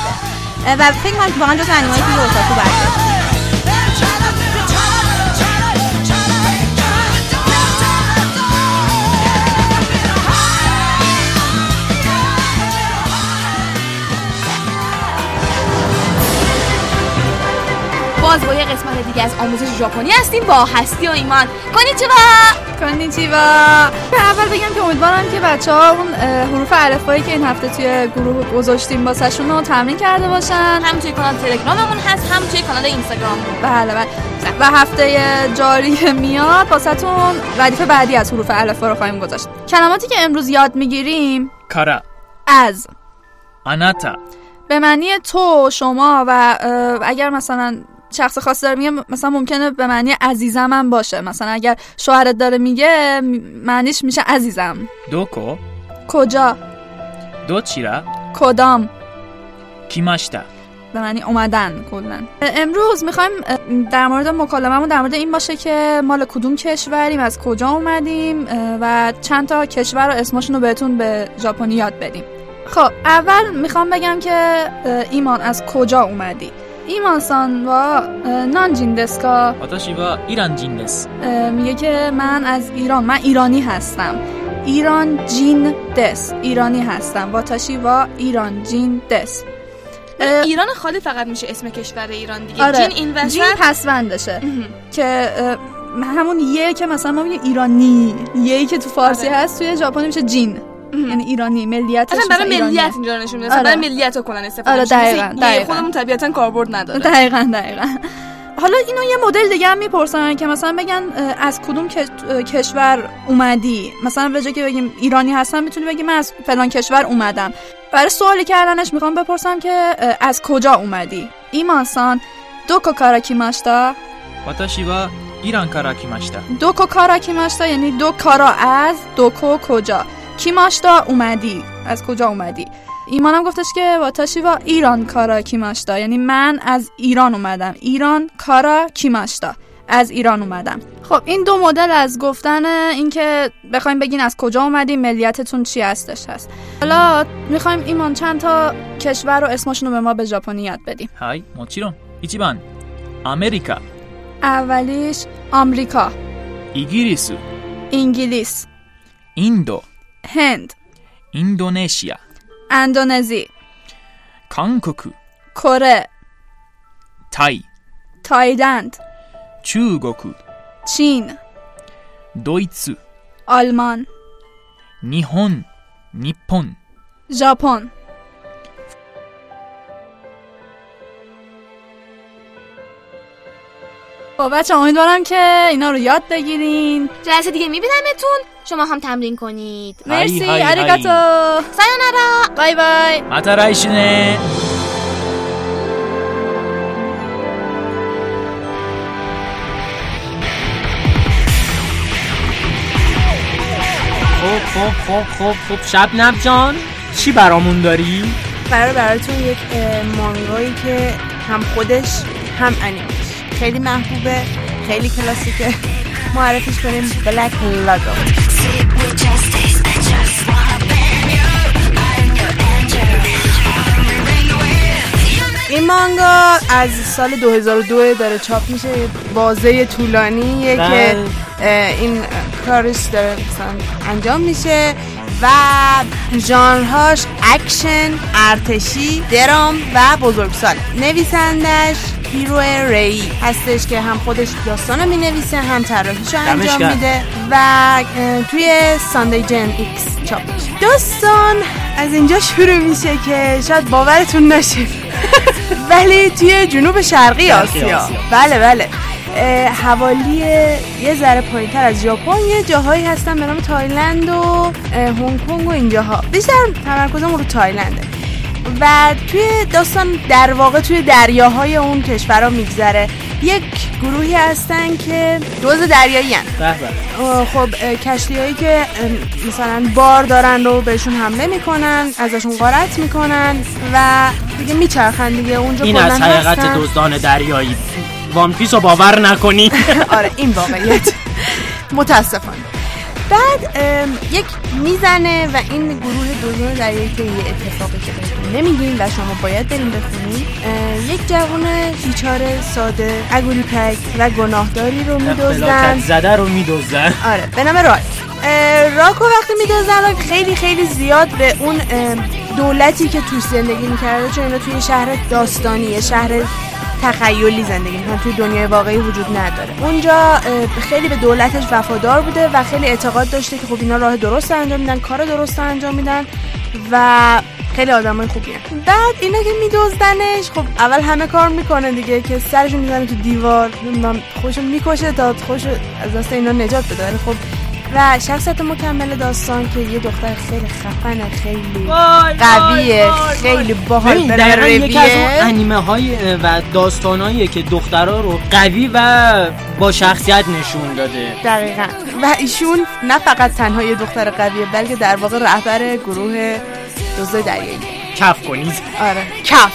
[SPEAKER 12] و فکر کنم واقعا جز انیمه توی اوتاکو برده.
[SPEAKER 3] باز با یه قسمت دیگه از آموزش ژاپنی هستیم با هستی و ایمان. کنیچیوا!
[SPEAKER 11] کنیچیوا! اول بگم که امیدوارم که بچه ها اون حروف الفبایی که این هفته توی گروه گذاشتیم واسهشون رو تمرین کرده باشن.
[SPEAKER 3] هم توی کانال تلگراممون هست هم توی کانال اینستاگرام
[SPEAKER 11] بله بله. و هفته جاری میاد واسهتون ردیف بعدی از حروف الفبا رو خواهیم گذاشت. کلماتی که امروز یاد می‌گیریم
[SPEAKER 4] کارا.
[SPEAKER 11] از
[SPEAKER 4] آناتا.
[SPEAKER 11] به معنی تو شما و اگر مثلا شخص خاص داره میگه مثلا ممکنه به معنی عزیزم هم باشه. مثلا اگر شوهرت داره میگه معنیش میشه عزیزم.
[SPEAKER 4] دوکو
[SPEAKER 11] کجا؟
[SPEAKER 4] دو چیرا؟
[SPEAKER 11] کدام؟
[SPEAKER 4] کیماشتا.
[SPEAKER 11] به معنی اومدن کلا. امروز می‌خوایم در مورد مکالمهمون در مورد این باشه که مال کدوم کشوریم از کجا اومدیم و چند تا کشور و اسمشون رو بهتون به ژاپنی یاد بدیم. خب اول می‌خوام بگم که ایمان از کجا اومدی؟ ایمان سان
[SPEAKER 4] و نانجین دست کا و ایران جین دست
[SPEAKER 11] میگه که من از ایران من ایرانی هستم. ایران جین دست ایرانی هستم. واتاشی و ایران جین دست.
[SPEAKER 3] ایران خالی فقط میشه اسم کشور ایران دیگه.
[SPEAKER 11] آره.
[SPEAKER 3] جین این وسط.
[SPEAKER 11] جین پسوندشه. که همون یه که مثلا ما میگیم ایرانی یه که تو فارسی
[SPEAKER 3] آره.
[SPEAKER 11] هست توی ژاپنی میشه جین. یعنی ایرانی ملیت
[SPEAKER 3] اصلا برای ملیت اینجا نشون میده
[SPEAKER 11] آره.
[SPEAKER 3] برای ملیت رو کنن استفاده
[SPEAKER 11] آره دقیقاً,
[SPEAKER 3] یعنی
[SPEAKER 11] دقیقاً.
[SPEAKER 3] خودمون طبیعتا کاربرد نداره
[SPEAKER 11] دقیقاً دقیقاً. حالا اینو یه مدل دیگه هم می‌پرسن که مثلا بگن از کدوم کشور اومدی؟ مثلا به که بگیم ایرانی هستم می‌تونی بگی من از فلان کشور اومدم. برای سوالی کردنش می‌خوام بپرسم که از کجا اومدی؟ ایمانسان دوکو کارا کیماشتا
[SPEAKER 4] واتاشی ایران کارا کیماشتا
[SPEAKER 11] دوکو کارا کیماشتا یعنی دو کارا از دوکو کجا؟ کی ماشتا اومدی. از کجا اومدی؟ ایمانم گفتش که واتاشی و ایران کارا کیماشتا. یعنی من از ایران اومدم. ایران کارا کیماشتا. از ایران اومدم. خب این دو مدل از گفتن اینکه بخوایم بگین از کجا اومدی ملیتتون چی هستش هست. حالا می‌خوایم ایمان چند تا کشور و اسمشون رو به ما به ژاپنی یاد بدیم.
[SPEAKER 4] های موچیرون 一番 アメリカ.
[SPEAKER 11] اولیش آمریکا.
[SPEAKER 4] イギリス.
[SPEAKER 11] انگلیس.
[SPEAKER 4] インド.
[SPEAKER 11] هند
[SPEAKER 4] インドネシア
[SPEAKER 11] اندونزی
[SPEAKER 4] 韓国
[SPEAKER 11] کره
[SPEAKER 4] タイ
[SPEAKER 11] تایلند
[SPEAKER 4] 中国
[SPEAKER 11] چین
[SPEAKER 4] ドイツ
[SPEAKER 11] آلمان
[SPEAKER 4] にほん にっぽん.
[SPEAKER 11] ژاپن. خب بچه امیدوارم که اینا رو یاد بگیرین.
[SPEAKER 3] جلسه دیگه میبینمتون. شما هم تمرین کنید.
[SPEAKER 11] مرسی. ارگاتو
[SPEAKER 3] سایونارا.
[SPEAKER 11] بای بای.
[SPEAKER 4] متا نه خب خب خب خب شب نب جان. چی برامون داری؟
[SPEAKER 14] برای براتون یک مانگایی که هم خودش هم انیمه خیلی محبوبه خیلی کلاسیکه. معرفیش کنیم بلک لاگو این مانگا از سال 2002 داره چاپ میشه. بازه طولانیه
[SPEAKER 10] بله.
[SPEAKER 14] که این کارش داره انجام میشه. و ژانرهاش اکشن ارتشی درام و بزرگسال نویسندش هیرو ری هستش که هم خودش داستان رو می‌نویسه هم طراحیش رو
[SPEAKER 4] دمش
[SPEAKER 14] انجام. میده و توی Sunday Gen-X چاپ. داستان از اینجا شروع میشه که شاید باورتون نشه [laughs] ولی توی جنوب شرقی آسیا
[SPEAKER 4] آسیا.
[SPEAKER 14] بله بله حوالی یه ذره پایین تر از ژاپن. یه جاهایی هستن به نام تایلند و هنگ کنگ و اینجاها. بیشتر تمرکزمون رو تایلنده. و توی داستان در واقع توی دریاهای اون کشورها میگذره. یک گروهی هستن که دوز دریایی هن. خب کشتی هایی که مثلا بار دارن رو بهشون حمله می‌کنن ازشون غارت می‌کنن و دیگه میچرخن دیگه. اونجا
[SPEAKER 4] این از حقیقت. دزدان دریایی. وان پیس رو باور نکنی. [laughs]
[SPEAKER 14] آره این واقعیت. متاسفانه. بعد یک می‌زنه و این گروه دوزان دریایی که یه اتفاقی که بهتون نمیگیم و شما باید بریم بخونید اه، یک جوان بیچاره ساده اگولی پک و گناهداری رو میدوزدن
[SPEAKER 4] فلاکت زده رو میدوزن.
[SPEAKER 14] آره به نام راک راکو وقتی میدوزن خیلی خیلی زیاد به اون دولتی که توش زندگی می‌کرده چون اینا توی شهر داستانیه شهر تخیلی زندگی می‌کنن توی دنیای واقعی وجود نداره. اونجا خیلی به دولتش وفادار بوده و خیلی اعتقاد داشته که خب اینا راه درست انجام میدن کار درست انجام میدن و خیلی آدمای خوبی هن. بعد اینا که میدزدنش خب اول همه کار می‌کنه دیگه که سرشون می‌زنه تو دیوار نمی‌دونم خودشو می‌کشه تا خودشو از دست اینا نجات بده. خب و شخصیت مکمل داستان که یه دختر خیلی خفنه خیلی قویه خیلی باحال
[SPEAKER 4] دقیقا یکی از اون. انیمه های و داستانهاییه که دخترها رو قوی و با شخصیت نشون داده.
[SPEAKER 14] دقیقا. و ایشون نه فقط تنها یه دختر قویه بلکه در واقع رهبر گروه دوزای دریایی.
[SPEAKER 4] کف کنید.
[SPEAKER 14] آره. کف.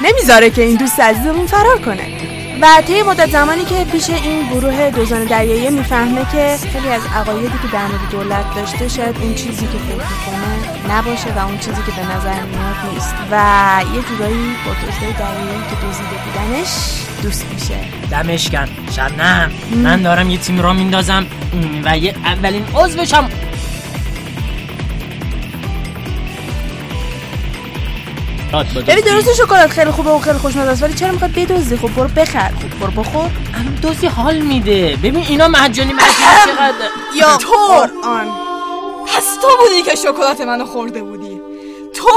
[SPEAKER 14] نمی‌ذاره که این دوست عزیزمون فرار کنه. و طی مدت زمانی که پیش این گروه دوزان دریایی می‌فهمه که خیلی از عقایدی که در مورد دولت داشته شاید اون چیزی که فکر می‌کنه نباشه و اون چیزی که به نظر میاد نیست. و یه جورایی با دوزای دریایی که دزدیده بودنش دوست میشه.
[SPEAKER 4] دمشکن شبنم من دارم یه تیم را میندازم. و یه اولین عضوشم.
[SPEAKER 14] ببین درسته شکلات خیلی خوبه و خیلی خوشمزه است ولی چرا می‌خوای بدزدی خب برو بخر. خب برو بخور.
[SPEAKER 4] دوزی حال میده. ببین اینا مجانی مجانی چقدر
[SPEAKER 14] یا
[SPEAKER 3] تو
[SPEAKER 14] قرآن.
[SPEAKER 3] پس تو بودی که شکلات منو خورده بودی. تو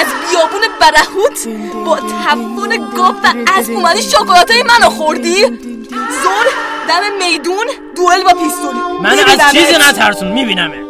[SPEAKER 3] از بیابون برهوت با تفون گاف و اسب اومدی شکلات منو خوردی؟ زور دم میدون دوئل با پیستول
[SPEAKER 4] من از. چیزی نترسون میبینمه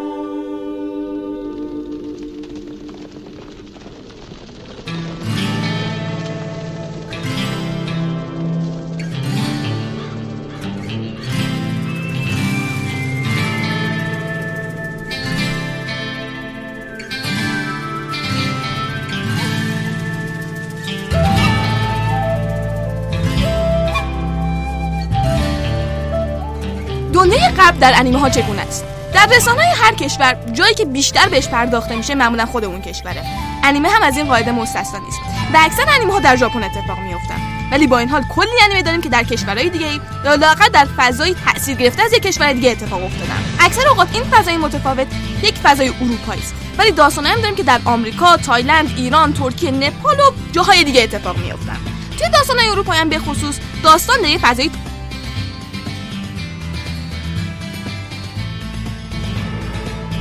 [SPEAKER 3] در انیمه ها چگونه است؟ در رسانه هر کشور جایی که بیشتر بهش پرداخته میشه معمولا خود اون کشوره. انیمه هم از این قاعده مستثنا نیست. و اکثر انیمه ها در ژاپن اتفاق میافتن ولی با این حال کلی انیمه داریم که در کشورهای دیگه یا لااقل در فضای تاثیر گرفته از یک کشور دیگه اتفاق افتادن اکثر اوقات این فضای متفاوت یک فضای اروپایی است. ولی داستانایی هم داریم که در آمریکا، تایلند، ایران، ترکیه، نپال و جاهای دیگه اتفاق میافتن توی داستانهای اروپایی هم به خصوص داستان در یک فضای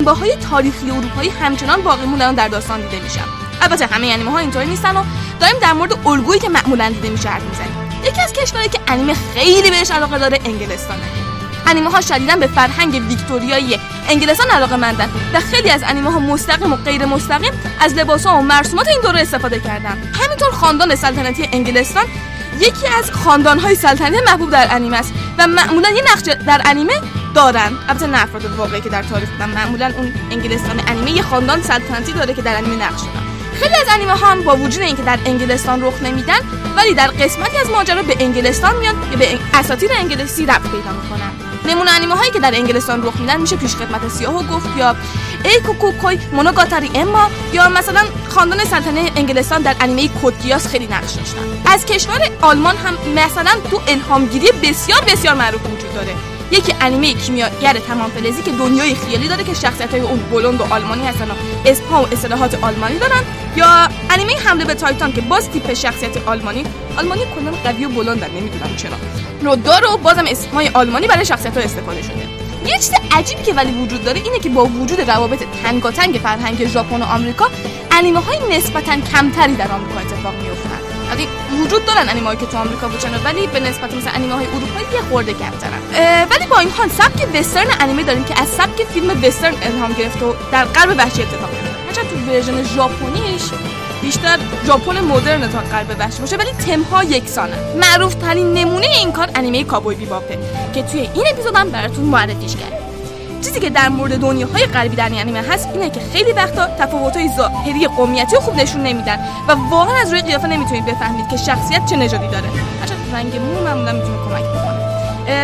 [SPEAKER 3] باهای تاریخی اروپایی همچنان باقی موندن در داستان دیده میشن البته همه انیمه ها اینطوری نیستن و داریم در مورد الگویی که معمولا دیده میشه حرف می‌زنیم. یکی از کشورهایی که انیمه خیلی بهش علاقه داره انگلستانه. انیمه ها شدیدا به فرهنگ ویکتوریایی انگلستان علاقه مندن و خیلی از انیمه ها مستقیم و غیر مستقیم از لباس ها و مرسومات این دوره استفاده کردن. همینطور خاندان سلطنتی انگلستان یکی از خاندان های سلطنتی محبوب در انیمه است و معمولا یه نقش در انیمه دارن. البته نه افراد واقعی که در تاریخ بودن. معمولا اون انگلستان انیمه یه خاندان سلطنتی داره که در انیمه نقش دارن. خیلی از انیمه ها هم با وجود اینکه در انگلستان رخ نمیدن ولی در قسمتی از ماجرا به انگلستان میان که به اساطیر انگلیسی ربط پیدا می‌کنن. نمونه انیمه هایی که در انگلستان رخ میدن میشه پیش خدمت سیاهو گفت یا ای کوکوکوی مونوگاتاری اما یا مثلا خاندان سلطنه انگلستان در انیمه کدگیاس خیلی نقش داشتن. از کشور آلمان هم مثلا تو الهامگیری بسیار بسیار معروف وجود داره. یکی انیمه کیمیاگر تمام فلزی که دنیای خیالی داره که شخصیت های اون بلند و آلمانی هستن و اسمها و اصطلاحات آلمانی دارن. یا انیمه حمله به تایتان که باز تیپ شخصیت آلمانی. آلمانی کلا قوی و بلندن نمی‌دونم چرا. رو داره و بازم اسمهای آلمانی برای شخصیت استفاده شده. یه چیز عجیبی که ولی وجود داره اینه که با وجود روابط تنگاتنگ فرهنگ ژاپن و آمریکا انیمه های نسبتا کمتری در آمریکا اتفاق میافتن یعنی وجود دارن انیمه که تو آمریکا بودن ولی به نسبت مثل انیمه اروپایی یه خورده کمترن. ولی با این حال سبک وسترن انیمه داریم که از سبک فیلم وسترن الهام گرفته و در غرب وحشی اتفاق میفته هرچند تو ورژن ژاپنیش بیشتر ژاپن مدرن تا غرب وحشی باشه ولی تمها یکسانه معروف ترین نمونه این کار انیمه کابوی بیباپه که توی این اپیزودم براتون معرفیش کردم چیزی که در مورد دنیاهای غربی در انیمه هست اینه که خیلی وقتا تفاوت‌های ظاهری قومیتی خوب نشون نمیدن و واقعا از روی قیافه نمی‌تونید بفهمید که شخصیت چه نژادی داره. هرچند رنگ مو معمولا می‌تونه کمک بکنه.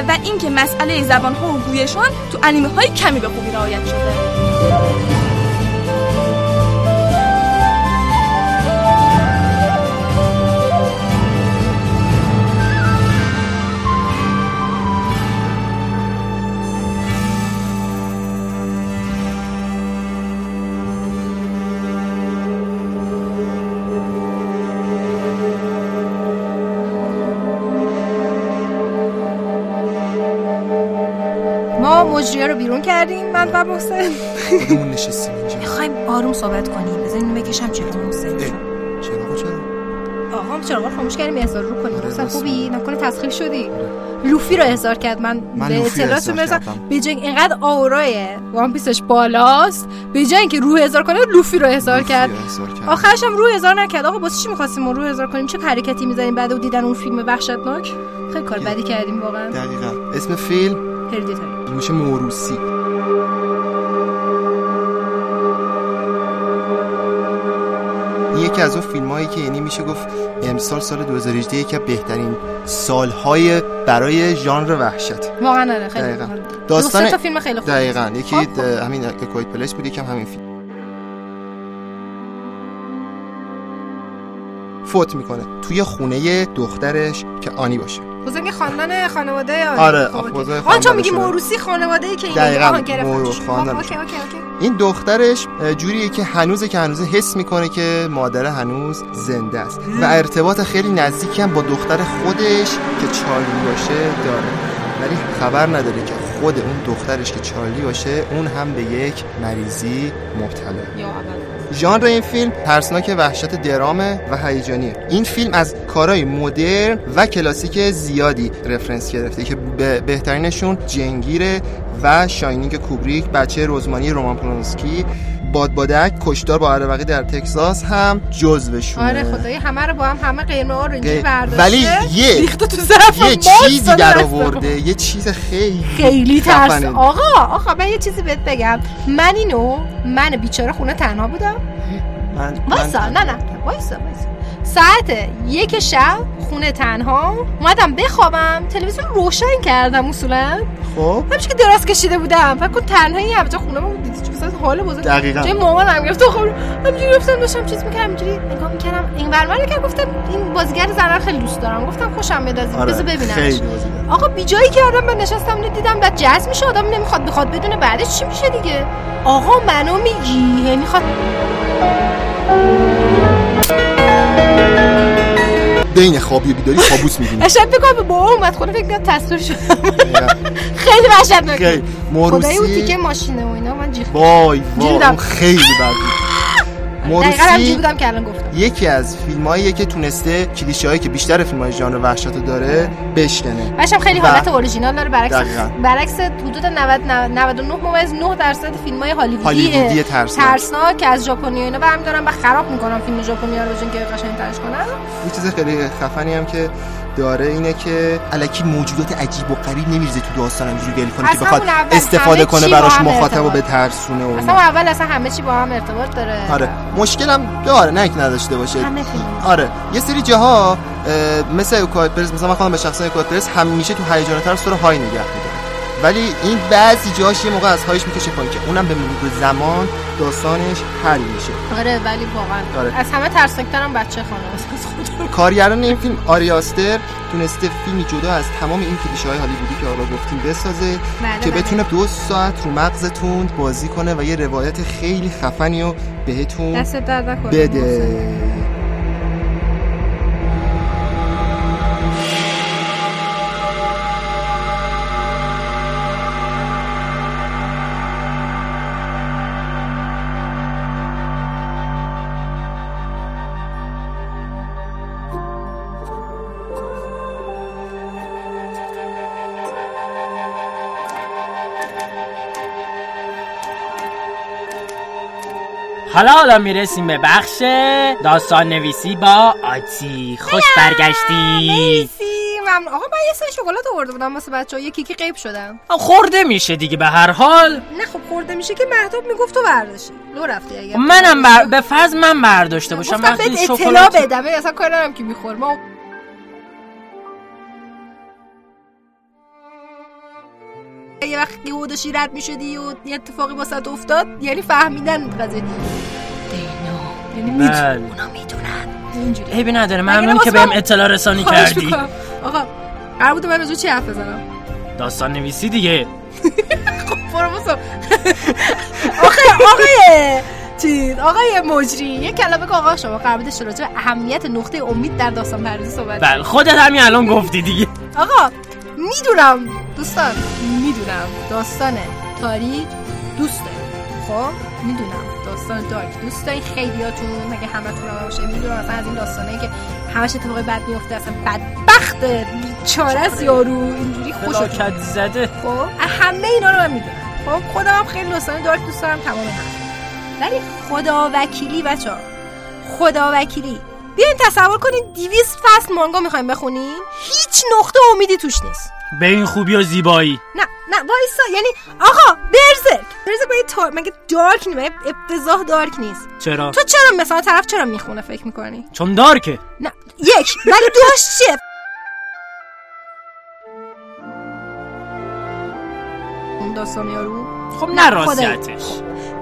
[SPEAKER 3] و اینکه مسئله زبان‌ها و گویشان تو انیمه های کمی به خوبی رعایت شده.
[SPEAKER 6] مجریه رو بیرون کردیم من و محسن
[SPEAKER 5] خودمون نشستیم اینجا.
[SPEAKER 6] می‌خوایم آروم صحبت کنیم. بزنین بکشم چرا محسن
[SPEAKER 5] چرا؟ چرا؟
[SPEAKER 6] آقا هم چرا خاموش کردیم احضار رو کنیم.
[SPEAKER 5] آره،
[SPEAKER 6] محسن
[SPEAKER 5] راست.
[SPEAKER 6] خوبی؟ نکنه تسخیر شدی؟ لوفی رو احضار کرد. من,
[SPEAKER 5] من
[SPEAKER 6] به برسم
[SPEAKER 5] کردم.
[SPEAKER 6] به اینقدر آورای وان پیسش بالاست به جای اینکه روح احضار کنه لوفی رو احضار کرد. آخرش هم روح احضار نکرد. آقا واسه چی می‌خواستیم روح احضار کنیم؟ چه حرکتی می‌زنیم بعد او دیدن اون فیلم وحشتناک؟ خیلی کار بدی کردیم واقعا.
[SPEAKER 5] دقیقا اسم فیلم؟
[SPEAKER 6] هردیتاری
[SPEAKER 5] میشه موروسی. یکی از اون فیلم هایی که یعنی میشه گفت امسال سال 2018 یکی از بهترین سالهای برای ژانر وحشت.
[SPEAKER 6] واقعا آره خیلی
[SPEAKER 5] دقیقاً. داستان
[SPEAKER 6] تا فیلم خیلی خوب.
[SPEAKER 5] دقیقا. یکی. د- همین کویت پلیس بود یکم همین فیلم. فوت می‌کنه توی خونه دخترش که آنی باشه.
[SPEAKER 6] بزرگ خاندان خانواده آره.
[SPEAKER 5] بزرگ
[SPEAKER 6] آن چون میگی. موروسی خانواده ای که این
[SPEAKER 5] دقیقاً، خاندانش.
[SPEAKER 6] اوکی اوکی
[SPEAKER 5] این دخترش جوریه که هنوزه که هنوز حس می‌کنه که مادر هنوز زنده است و ارتباط خیلی نزدیکی هم با دختر خودش که چارلی باشه داره. ولی خبر نداره که خود اون دخترش که چارلی باشه اون هم به یک مریضی مبتلا. ژانر این فیلم ترسناک وحشت درامه و هیجانیه این فیلم از کارهای مدرن و کلاسیک زیادی رفرنس گرفته که به بهترینشون جنگیره و شاینینگ کوبریک بچه رزمانی رومان پولانسکی بادبادک کشتار با عربقی در تکساس هم جزوشونه.
[SPEAKER 6] آره خدایی همه رو با هم همه قرمه آرنجی
[SPEAKER 5] غیر-
[SPEAKER 6] برداشته.
[SPEAKER 5] ولی یه
[SPEAKER 6] تو
[SPEAKER 5] یه چیزی در. آورده. یه چیز خیلی
[SPEAKER 6] خیلی ترس. آقا آقا من یه چیزی بهت بگم. من اینو من بیچاره خونه تنها بودم.
[SPEAKER 5] من
[SPEAKER 6] وایسا نه نه وایسا وایسا. ساعت یک شب خونه تنها. اومدم بخوابم. تلویزیون روشن کردم اصولا.
[SPEAKER 5] خب؟
[SPEAKER 6] همش که دراز کشیده بودم. فکر کن تنهایی همجا خونه ما بود. دیدی چه حال بزرگ.
[SPEAKER 5] دقیقاً.
[SPEAKER 6] جای مامانم گرفت. خب همینجوری گفتم داشتم چیز می‌کردم اینجوری نگاه می‌کردم. این ور که گفتم این بازیگر زنر خیلی دوست دارم. گفتم خوشم میاد از
[SPEAKER 5] آره،
[SPEAKER 6] بذار ببینمش.
[SPEAKER 5] بازیگر.
[SPEAKER 6] آقا بی جایی کردم من نشستم دیدم بعد جذب میشه آدم نمی‌خواد بخواد بدونه بعدش چی میشه دیگه. آقا منو میگی. یعنی خواد
[SPEAKER 5] بین خوابی و بیداری کابوس می‌بینی.
[SPEAKER 6] اشد بگم به بابا اومد خونه فکر کنم تصویر شدم خیلی وحشتناک
[SPEAKER 5] خیلی.
[SPEAKER 6] خدایی اون
[SPEAKER 5] موروسی
[SPEAKER 6] تیکه ماشینه و اینا من جیغ
[SPEAKER 5] وای وای. اون خیلی بد موروسی
[SPEAKER 6] بودم که الان گفتم
[SPEAKER 5] یکی از فیلم هاییه که تونسته کلیشه هایی که بیشتر فیلم های ژانر وحشت رو داره بشکنه
[SPEAKER 6] باشم خیلی
[SPEAKER 5] و-
[SPEAKER 6] حالت اوریجینال داره برعکس. برعکس حدود 90 99 ممیز 9 درصد فیلم های هالیوودی
[SPEAKER 5] ترسناک.
[SPEAKER 6] ترسناک که از ژاپنی و اینا برمیدارن و خراب می‌کنن فیلم ژاپنی ها رو بجن که قشنگ ترش کنن
[SPEAKER 5] یه چیز خیلی خفنی هم که داره اینه که الکی موجودات عجیب و غریب نمیریزه تو داستان همینجوری ول کنه که بخواد استفاده کنه براش مخاطب و. به ترسونه و
[SPEAKER 6] اصلا. اول اصلا همه چی با هم ارتباط داره.
[SPEAKER 5] آره. مشکلم داره نه اینکه نداشته باشه.
[SPEAKER 6] همه
[SPEAKER 5] آره. یه سری جاها اه، مثل اوکایپرز مثلا من خودم به شخصا اوکایپرز همیشه تو هیجان ترس رو های نگه میداره ولی این بعضی جاش یه موقع از هایش می‌کشه پایین که اونم به مرور زمان داستانش حل میشه.
[SPEAKER 6] آره ولی واقعا.
[SPEAKER 5] آره.
[SPEAKER 6] از همه ترسناکترم بچه خانه است
[SPEAKER 5] کارگردان این فیلم آریاستر تونسته فیلمی جدا از تمام این کلیشه های هالیوودی که حالا گفتیم بسازه
[SPEAKER 6] بله،
[SPEAKER 5] که
[SPEAKER 6] بله.
[SPEAKER 5] بتونه دو ساعت رو مغزتون بازی کنه و یه روایت خیلی خفنی رو بهتون بده.
[SPEAKER 4] حالا حالا می‌رسیم به بخش داستان نویسی با آتی. خوش برگشتی.
[SPEAKER 6] ممنون. آقا من یه سه شکلات آورده بودم واسه بچه‌ها. یکی که غیب شدم.
[SPEAKER 4] خورده میشه دیگه به هر حال.
[SPEAKER 6] نه خب خورده میشه که مهداب می‌گفت تو برداشتی. لو رفتی اگه.
[SPEAKER 4] منم بر... به فرض من برداشته باشم. وقتی
[SPEAKER 6] بهت اطلاع
[SPEAKER 4] شکلات
[SPEAKER 6] بدم. اصلا کار ندارم که میخور ما یه وقت یهو داشتی رد می‌شدی و یه اتفاقی واسه افتاد یعنی فهمیدن قضیه. دینا یعنی می‌دونن
[SPEAKER 4] بله.
[SPEAKER 6] اونا می‌دونن. اینجوری.
[SPEAKER 4] عیبی نداره ممنون که بهم اطلاع رسانی کردی.
[SPEAKER 6] آقا قرار بوده من راجع چی حرف بزنم؟
[SPEAKER 4] داستان نویسی دیگه. [laughs]
[SPEAKER 6] برو بسو آقای آقای چیز آقای مجری یه کلمه که آقا شما قرار بوده راجع به اهمیت نقطه امید در داستان پردازی صحبت
[SPEAKER 4] بله خودت همین الان گفتی دیگه.
[SPEAKER 6] آقا می‌دونم. دوستان می‌دونم. داستان تاریک دوست خب می‌دونم. داستان دارک دوست دارین خیلیاتون مگه همتون هم باشه می‌دونم اصلا از این داستانایی که همش اتفاق بد میفته اصلا بدبخت بیچاره است یارو اینجوری
[SPEAKER 4] فلاکت زده.
[SPEAKER 6] خب همه اینا رو من می‌دونم. خب خودم هم خیلی داستان دارک دوست دارم تمام هم ولی خدا وکیلی بچه خدا وکیلی. بیاین تصور کنین 200 فصل مانگا می‌خوایم بخونین؟ هیچ نقطه امیدی توش نیست.
[SPEAKER 4] به این خوبی و زیبایی؟
[SPEAKER 6] نه نه وایسا. یعنی آقا برزرک برزرک مگه تار مگه دارک نیست افتضاح دارک نیست؟
[SPEAKER 4] چرا؟
[SPEAKER 6] تو چرا مثلا طرف چرا می‌خونه فکر می‌کنی؟
[SPEAKER 4] چون دارکه.
[SPEAKER 6] نه یک. ولی دوش چیه داستان یارو؟
[SPEAKER 4] خب
[SPEAKER 6] نه،.
[SPEAKER 4] راستیتش.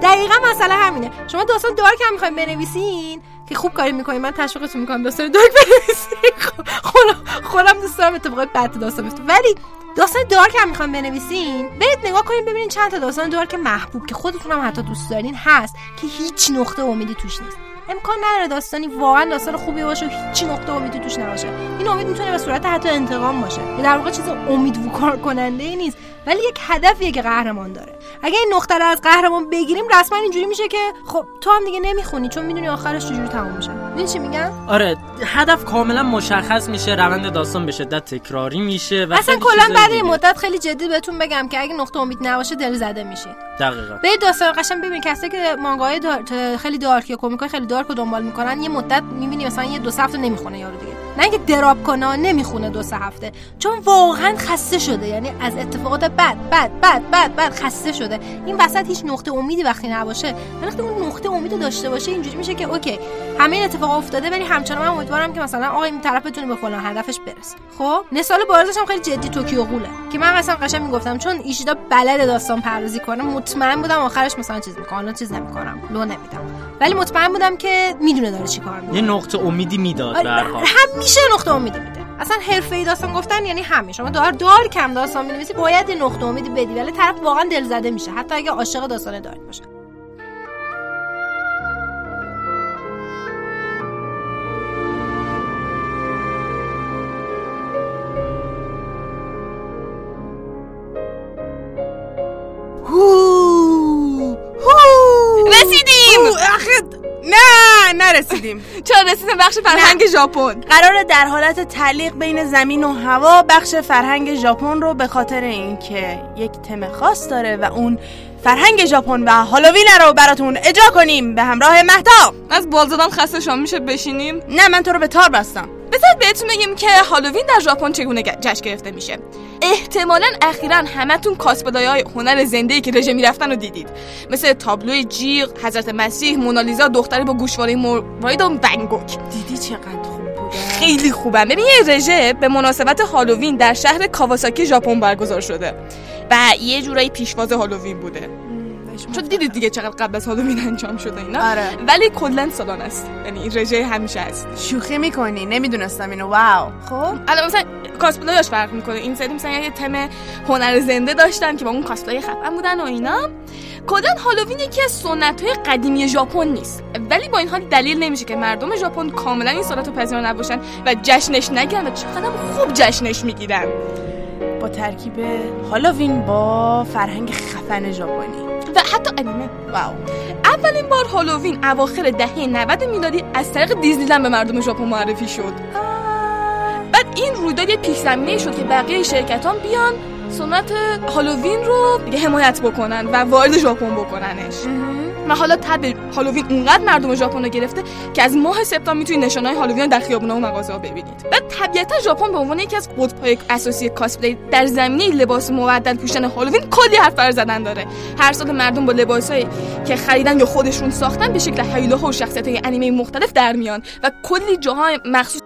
[SPEAKER 6] دقیقا مسئله همینه. شما داستان دارک هم می‌خوایم بنویسین؟ که خوب کاری می‌کنین من تشویقتون می‌کنم داستان دارک بنویسین [laughs] خب، خودم خودم دوست دارم اتفاقات بد داستان بیفته. ولی داستان دارک هم می‌خوایم بنویسین برید نگاه کنین ببینین چند تا داستان دارک محبوب که خودتون هم حتی دوست دارین هست که هیچ نقطه امیدی توش نیست. امکان نداره داستانی واقعا داستان خوبی باشه و هیچ نقطه امیدی توش نباشه. این امید می‌تونه به صورت حتی انتقام باشه. در واقع چیز امیدوار کننده ای نیست ولی یک هدفیه که قهرمان داره. اگه این نقطه رو از قهرمان بگیریم رسما اینجوری میشه که خب تو هم دیگه نمی‌خونی چون می‌دونی آخرش چجوری تموم میشه. می‌دونی چی میگم؟
[SPEAKER 4] آره هدف کاملا مشخص میشه روند داستان به شدت تکراری میشه و
[SPEAKER 6] اصلا کلا بعد این. مدت خیلی جدی بهتون بگم که اگه نقطه امید نباشه دل زده میشید
[SPEAKER 4] دقیقا.
[SPEAKER 6] برید داستان قشنگ ببینید. کسایی که مانگاهای دار... خیلی دارک یا کمیکای خیلی دارک رو دنبال می‌کنن یه مدت می‌بینی مثلا یه دو هفته نمی‌خونه یارو دیگه. نه اینکه دراب کنه نمی‌خونه دو سه هفته. چون واقعا خسته شده. یعنی از اتفاقات بد بد بد بد بد خسته شده. این وسط هیچ نقطه امیدی وقتی نباشه وقتی اون نقطه امید رو داشته باشه اینجوری میشه که okay همه این اتفاق افتاده ولی همچنان من امیدوارم که مثلا آقا این طرف بتونه به فلان هدفش برسه. خب؟ مثال بارزش هم خیلی جدی Tokyo Ghoul ه که من اصلا قشنگ می‌گفتم چون ایشیدا بلد داستان پردازی کنه مطمئن بودم آخرش مثلا چیز می‌کنه چیز نمی‌کنم لو نمیدم. ولی مطمئن بودم که می‌دونه داره چیکار می‌کنه.
[SPEAKER 4] یه نقطه امیدی می‌داد
[SPEAKER 6] آره،
[SPEAKER 4] به هر حال.
[SPEAKER 6] همیشه نقطه امیدی میده. اصلا حرفه ای داستان گفتن یعنی همین. شما دار دار کم داستان می‌نویسی باید نقطه امیدی بدی ولی طرف واقعا دل زده میشه. حتی اگه عاشق داستان دارک باشه
[SPEAKER 14] نرسیدیم. [laughs]
[SPEAKER 3] چرا رسیدیم؟ بخش فرهنگ ژاپن.
[SPEAKER 14] قرار در حالت تعلیق بین زمین و هوا بخش فرهنگ ژاپن رو به خاطر اینکه یک تم خاص داره و اون فرهنگ ژاپن و هالووین رو براتون اجرا کنیم به همراه مهتاب.
[SPEAKER 3] از بال زدن خسته شما میشه بشینیم؟
[SPEAKER 14] نه من تو رو به تار بستم.
[SPEAKER 3] بذارید بهتون بگیم که هالووین در ژاپن چگونه جشن گرفته میشه. احتمالا اخیرا همتون کاسپلای های هنر زنده که رژه می‌رفتن رو دیدید. مثل تابلوی جیغ حضرت مسیح مونالیزا دختری با گوشواره مروارید و ونگوک
[SPEAKER 14] دیدی چقدر
[SPEAKER 3] خیلی خوبن ببین یه رژه به مناسبت هالووین در شهر کاواساکی ژاپن برگزار شده و یه جورایی پیشواز هالووین بوده. چون دیدید دیگه چقدر قبل از هالووین انجام شده اینا.
[SPEAKER 14] آره.
[SPEAKER 3] ولی کلا سالانه است. یعنی این رژه همیشه است
[SPEAKER 14] شوخی می‌کنی نمی‌دونستم اینو. واو. خب؟
[SPEAKER 3] الان مثلا کاسپلایش فرق می‌کنه. این سری مثلا یه تم هنر زنده داشتن که با اون cosplay خفن بودن و اینا. کلا هالووین یکی از سنت های قدیمی ژاپن نیست. ولی با این حال دلیل نمیشه که مردم ژاپن کاملا این سنت رو پذیرا نباشن و جشنش نگیرن و چقدر خوب جشنش می‌گیرن.
[SPEAKER 14] با ترکیب هالووین با فرهنگ خفن ژاپنی.
[SPEAKER 3] و حتی انیمه.
[SPEAKER 14] wow.
[SPEAKER 3] اولین بار هالووین اواخر دهه 90 میلادی از طریق دیزنیلند به مردم ژاپن معرفی شد. بعد این رویداد یه پیش زمینه شد که بقیه شرکتان بیان سنت هالووین رو دیگه حمایت بکنن و وارد ژاپن بکننش. و حالا تب هالووین اونقدر مردم ژاپن رو گرفته که از ماه سپتامبر می‌تونید نشانهای هالووین در خیابونا و مغازه‌ها ببینید. بعد طبیعتا ژاپن به عنوان یکی از قطب‌های اساسی کاسپلی در زمینه لباس مبدل پوشیدن هالووین کلی حرف بر زدن داره. هر سال مردم با لباسایی که خریدن یا خودشون ساختن به شکل هیولاها و شخصیت‌های انیمه مختلف در میان و کلی جاها مخصوص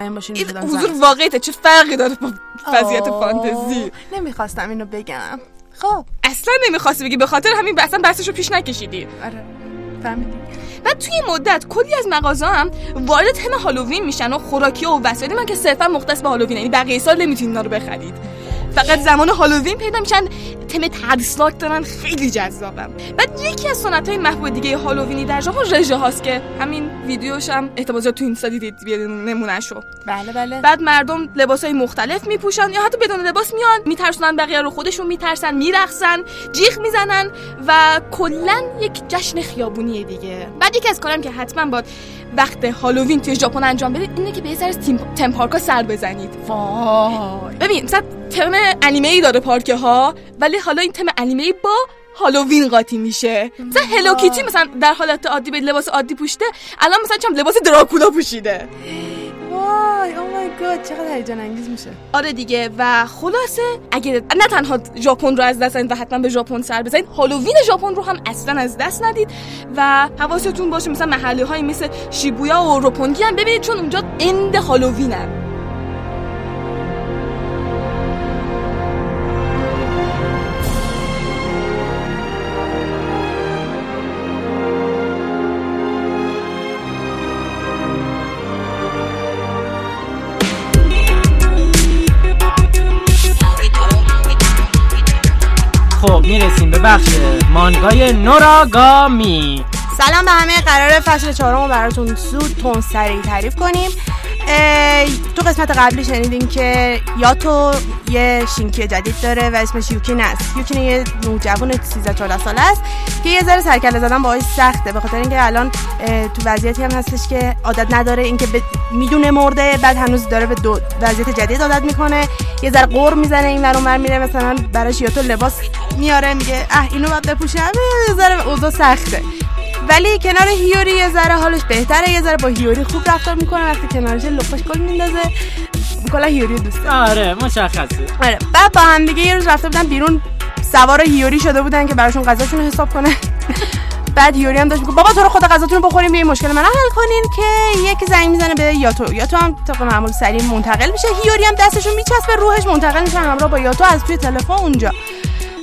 [SPEAKER 14] این باشین
[SPEAKER 3] این
[SPEAKER 14] بدم
[SPEAKER 3] حضور. واقعیته چه فرقی داره با وضعیت. فانتزی؟
[SPEAKER 14] نمی‌خواستم اینو بگم. خب.
[SPEAKER 3] اصلا نمی‌خواستی بگی به خاطر همین اصلا بحثش رو پیش نکشیدی.
[SPEAKER 14] آره. فهمیدی.
[SPEAKER 3] بعد توی این مدت کلی از مغازه هم وارد تم هالووین میشن و خوراکی و وسایلی من که صرفا مختص به هالووین یعنی بقیه سال نمی‌تونید اینا رو بخرید. فقط زمان هالووین پیدا میشن. تم ترسناک دارن خیلی جذابم. بعد یکی از سنت های محبوب دیگه هالووینی در ژاپن رژه هاست که همین ویدیوش هم احتمال زیاد تو اینستا دیدید نمونهشو.
[SPEAKER 14] بله بله.
[SPEAKER 3] بعد مردم لباس های مختلف میپوشن یا حتی بدون لباس میان میترسونن بقیه رو خودشون میترسن میرقصن جیغ می‌زنن و کلا یک جشن خیابونیه دیگه. بعد یکی از کارم که حتما با وقت هالووین توی ژاپن انجام بدید اینه که به یه ذره تیم پارکا سر بزنید.
[SPEAKER 14] وای.
[SPEAKER 3] ببین مثلا تم انیمه ای داره پارک ها ولی حالا این تم انیمه ای با هالووین قاطی میشه. مثلا هلو کیتی مثلا در حالت عادی به لباس عادی پوشیده الان مثلا چم لباس دراکولا پوشیده.
[SPEAKER 14] وای او مای گاد چقدر هیجان انگیز میشه.
[SPEAKER 3] آره دیگه و خلاصه اگه نه تنها ژاپن رو از دست ندید و حتما به ژاپن سر بزنید هالووین ژاپن رو هم اصلا از دست ندید و حواستون باشه مثلا محله های مثل شیبویا و روپونگی هم ببینید چون اونجا اند هالووینن
[SPEAKER 4] می‌رسیم به بخش مانگای نوراگامی
[SPEAKER 14] سلام به همه. قرار فصل چهارم رو براتون زود تون سریع تعریف کنیم. تو قسمت قبلی شنیدیم که یاتو یه شینکی جدید داره و اسمش یوکین است. یوکین یه نوجوان 13 14 ساله است که یه ذره سرکله زدن باهاش سخته به خاطر اینکه الان تو وضعیتی هم هستش که عادت نداره اینکه ب- می‌دونه مرده بعد هنوز داره به دو وضعیت جدید عادت می‌کنه. یه ذره قور می‌زنه این ور میره مثلا براش یاتو لباس میاره میگه اه اینو باید بپوشم. یه ذره اوضاع سخته. ولی کنار هیوری یه ذره حالش بهتره. یه ذره با هیوری خوب رفتار می‌کنه. وقتی کنارش لپاش گل میندازه کلا هیوری دوست
[SPEAKER 4] آره مشخصه.
[SPEAKER 14] آره. بعد با هم دیگه یه روز رفته بودن بیرون سوار هیوری شده بودن که براشون غذاشون حساب کنه. [laughs] بعد یوری هم داشت میگه بابا تو رو خدا غذاتون رو بخوریم این مشکل من حل کنین که یکی زنگ می‌زنه به یاتو. یاتو هم طبق معمول سریع منتقل میشه. هیوری هم دستشون میچسبه روحش منتقل میشه همراه با یاتو از توی تلفن اونجا.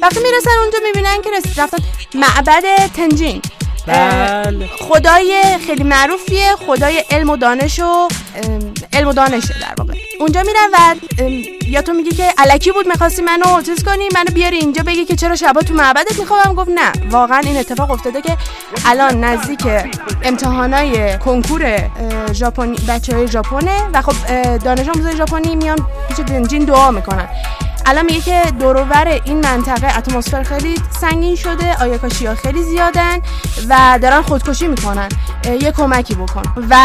[SPEAKER 14] وقتی می‌رسن اونجا می‌بینن که رس- رفتن معبد تنجین
[SPEAKER 4] بله.
[SPEAKER 14] خدای خیلی معروفیه خدای علم و دانش و علم و دانشه در واقع. اونجا میرن و یا تو میگی که الکی بود می‌خواستی منو چیز کنی منو بیاری اینجا بگی که چرا شبا تو معبدت می‌خوام گفت نه. واقعا این اتفاق افتاده که الان نزدیک امتحانای کنکور ژاپنی بچه های ژاپنه و خب دانش آموزای ژاپنی میان پیش دنجین دعا می‌کنن. الان میگه که دوروبر این منطقه اتمسفر خیلی سنگین شده آیاکاشی ها خیلی زیادن و دارن خودکشی می‌کنن. یه کمکی بکن. و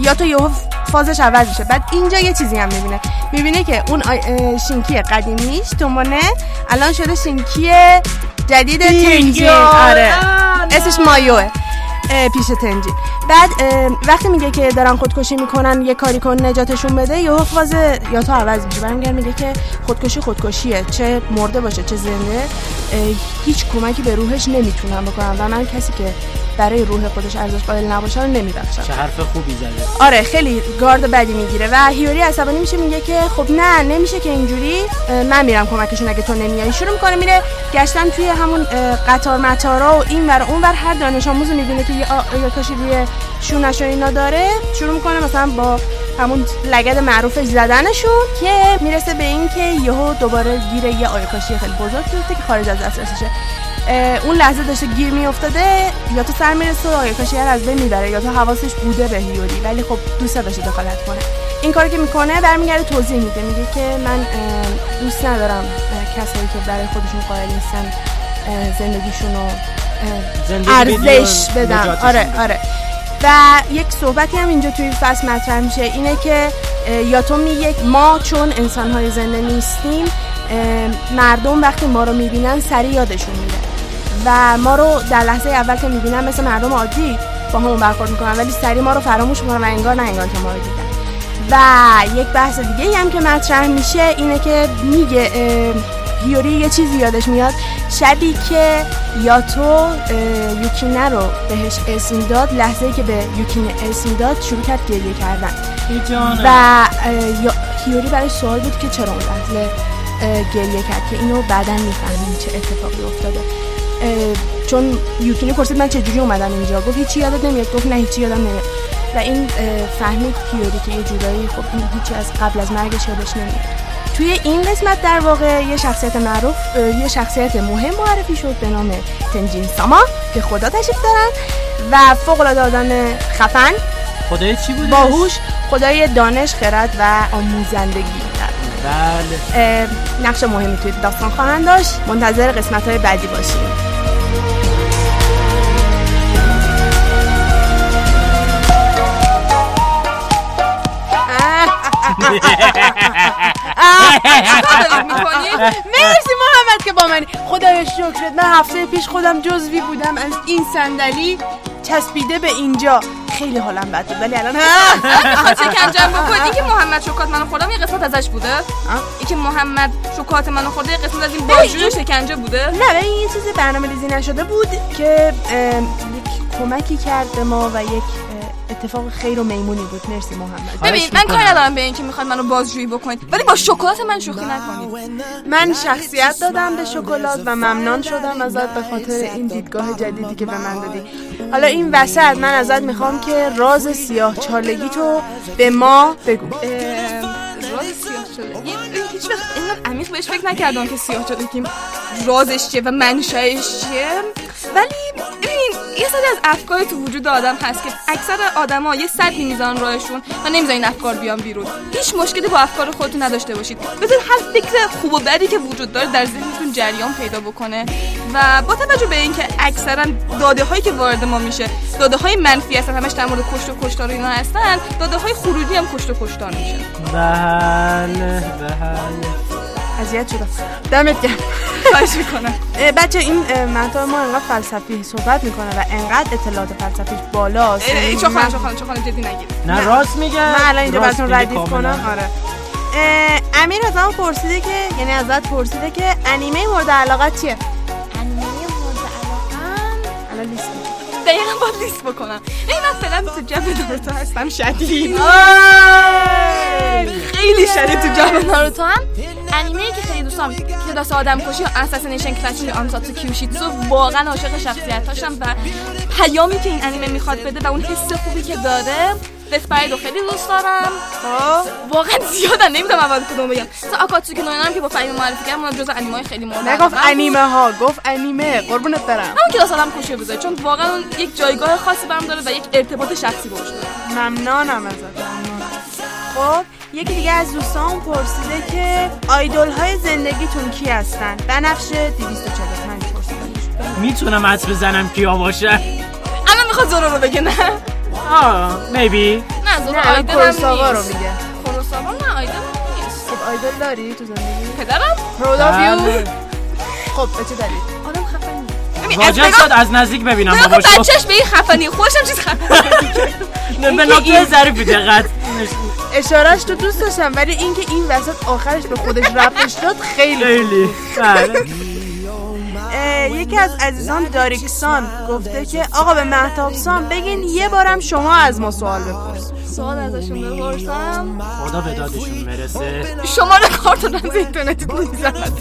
[SPEAKER 14] یا تو یهو فازش عوض میشه. بعد اینجا یه چیزی هم می‌بینه. می‌بینه که اون شینکی قدیمیش تومونه الان شده شینکی جدید تنجین آره. اسمش مایوه. پیش تنجی بعد وقتی میگه که دارن خودکشی می‌کنن یه کاری کن نجاتشون بده یهو فاز یا تو عوض میشه. میگه که خودکشی خودکشیه. چه مرده باشه چه زنده هیچ کمکی به روحش نمی‌تونم بکنم و من کسی که برای روح خودش ارزش قائل نباشه رو نمیبخشم.
[SPEAKER 4] چه حرف خوبی زده.
[SPEAKER 14] آره خیلی گارد بدی می‌گیره و هیوری عصبانی میشه میگه که خب نه نمیشه که اینجوری. من میرم کمکشون اگه تو نمیای. شروع می‌کنه میره گشتن توی همون قطار مطارا و این ور اون ور. هر دانش آموز می‌بینه که یه آ- یه کاشی روی شونش و اینا داره. شروع می‌کنه مثلا با همون لگد معروفش زدنشون که می‌رسه به این که یهو دوباره گیر یه آیکاشی خیلی بزرگ که خارج از دسترسشه. اون لحظه داشته گیر میافتاده یا تو سر می‌رسه و آیکاشی رو از بین می‌بره یا تو حواسش بوده به هیوری. ولی خب دوست داشته دخالت کنه. این کاری که می‌کنه برمیگرده توضیح میده. میگه که من دوست ندارم کسایی که برای خودشون قائل نیستن زندگیشون رو ارزش بدم آره. آره. و یک صحبتی هم اینجا توی فصل مطرح میشه. اینه که یا تو میگه ما چون انسانهای زنده نیستیم مردم وقتی ما رو می‌بینن سریع یادشون میره. و ما رو در لحظه اول که می‌بینن مثل مردم عادی با همون برخورد می‌کنن ولی سریع ما رو فراموش می‌کنن و انگار نه انگار که ما رو دیدن. و یک بحث دیگه هم که مطرح میشه اینه که میگه هیوری یه چیزی یادش میاد. شبی که یاتو یوکینه رو بهش اسم داد لحظه ای که به یوکینه اسم داد شروع کرد گریه کردن. و هیوری برای سوال بود که چرا اون لحظه گریه کرد که اینو بعدا می‌فهمیم چه اتفاقی افتاده. چون یوکینه پرسید من چجوری اومدم اینجا. گفت هیچی یادت نمیاد. گفت نه هیچی یادم نمیاد. و این فهمید هیوری که یه جورایی خب این هیچی از قبل از مرگش یادش نمیاد. توی این قسمت در واقع یه شخصیت معروف یه شخصیت مهم معرفی شد به نام تنجین ساما که خدا تشریف دارن. و فوق العاده آدم خفن
[SPEAKER 4] خدای چی بود
[SPEAKER 14] باهوش خدای دانش خرد و آموزندگی.
[SPEAKER 4] بله.
[SPEAKER 14] نقش مهمی توی داستان خواهند داشت. منتظر قسمت های بعدی باشیم. مرسی محمد که با منی. خدایا شکرت. من هفته پیش خودم جزوی بودم از این صندلی. چسبیده به اینجا. خیلی حالم بد بود ولی الان
[SPEAKER 3] می‌خواد شکنجم بکن این که محمد شکات منو خوردم یه قسمت ازش بوده. این که محمد شکات منو خورده یه قسمت از این باجوی شکنجه بوده.
[SPEAKER 14] نه ولی این چیزی برنامه ریزی نشده بود که یک کمکی کرد به ما و یک اتفاق خیر و میمونی بود. مرسی محمد.
[SPEAKER 3] ببین من کاری ندارم به این که می‌خواد منو بازجویی بکنید. ولی با شکلات من شوخی نکنید.
[SPEAKER 14] من شخصیت دادم به شکلات و ممنون شدم ازت به خاطر این دیدگاه جدیدی که به من دادی. حالا این وسط من ازت می‌خوام که راز سیاه چالگی تو به ما بگو.
[SPEAKER 3] راز سیاه این هیچ وقت اینقدر عمیق بهش فکر نکردم که سیاه شده که رازش چیه و منشأش چیه. ولی ببین یه سری از افکار تو وجود آدم هست که اکثر آدما یه سطحی می‌زنن راهشون و نمی‌ذارن این افکار بیان بیرون. هیچ مشکلی با افکار خودتون نداشته باشید. بذار هر فکر خوب و بدی که وجود داره در ذهنتون جریان پیدا بکنه. و با توجه به اینکه اکثرا داده هایی که وارد ما میشه داده های منفی هستن همش در مورد کشت و کشتار اینا هستن داده های خروجی هم کشت و کشتار میشه.
[SPEAKER 4] بله بله.
[SPEAKER 14] اذیت شدم. دمت گرم.
[SPEAKER 3] خواهش می‌کنم. [laughs]
[SPEAKER 14] بچه این مطلب ما انقدر فلسفی صحبت می‌کنه و انقدر اطلاعات فلسفیش بالاست.
[SPEAKER 3] چه خانم
[SPEAKER 14] من-
[SPEAKER 3] چه خانم چه خانم جدی نگیر
[SPEAKER 4] نه راست میگه.
[SPEAKER 14] من الان اینجا براتون ردیف. کنم. آره. امیر از من پرسیده که یعنی ازت پرسیده که انیمه مورد علاقت چیه؟ لیست. می‌کنم.
[SPEAKER 3] دقیقا باید لیست بکنم. این من فعلا تو جو [laughs] ناروتو هستم شدید. [laughs] خیلی شدید تو جو [laughs] ناروتو هم. انیمه ای که خیلی دوستم کلاس آدم کشی یا اساسینیشن کلاس یا آنساتسو کیوشیتسو واقعا عاشق شخصیتاشم و پیامی که این انیمه می‌خواد بده و اون حس خوبی که داره دسپرید رو خیلی دوست دارم خب واقعا زیادن نمی‌دونم اول کدوم بگم مثلا آکاتسوکی نو هم که با فهیم معرفی کردم اون جز انیمه خیلی مورد
[SPEAKER 14] نگفت. انیمه ها گفت انیمه قربونت برم
[SPEAKER 3] همون کلاس آدم کشی بذاره چون واقعا یک جایگاه خاصی برام داره و یک ارتباط شخصی باش داره
[SPEAKER 14] ممنونم ازت. خب یکی دیگه از دوستان پرسیده که آیدول های زندگیتون کی هستن بنفشه 245 پرسیده
[SPEAKER 4] می‌تونم حدس بزنم کیا باشه
[SPEAKER 3] الان می‌خواد زورو رو بگه نه
[SPEAKER 4] آه میبی
[SPEAKER 3] نه زورو
[SPEAKER 14] نه
[SPEAKER 3] آیدل هم
[SPEAKER 14] کورساوا رو
[SPEAKER 3] نیست.
[SPEAKER 14] میگه.
[SPEAKER 3] کورساوا نه آیدل هم نیست.
[SPEAKER 14] خب آیدول داری تو زندگی؟
[SPEAKER 3] پدرم؟
[SPEAKER 14] پرود آف یو
[SPEAKER 4] بله.
[SPEAKER 14] خب به چه دلیل؟
[SPEAKER 3] آدم خفنی.
[SPEAKER 4] واجب
[SPEAKER 3] نگاه-
[SPEAKER 4] شد از نزدیک ببینم
[SPEAKER 3] نگاه
[SPEAKER 4] باباشو
[SPEAKER 3] بچهش به این خفنی خوشم چیز خفنی. [laughs]
[SPEAKER 4] نه، به نکته ظریفی دقت.
[SPEAKER 14] اشارهش تو دوست داشتم ولی اینکه این وسط آخرش به خودش ربطش داد خیلی.
[SPEAKER 4] خیلی. بله. [laughs]
[SPEAKER 14] یکی از عزیزان داریکسان گفته که آقا به مهتاب سان بگین یه بارم شما از ما سوال بپرس
[SPEAKER 3] سوال ازشون بپرسم.
[SPEAKER 4] خدا به دادشون برسه.
[SPEAKER 3] شماره کارت دادم اینترنتی می‌زنم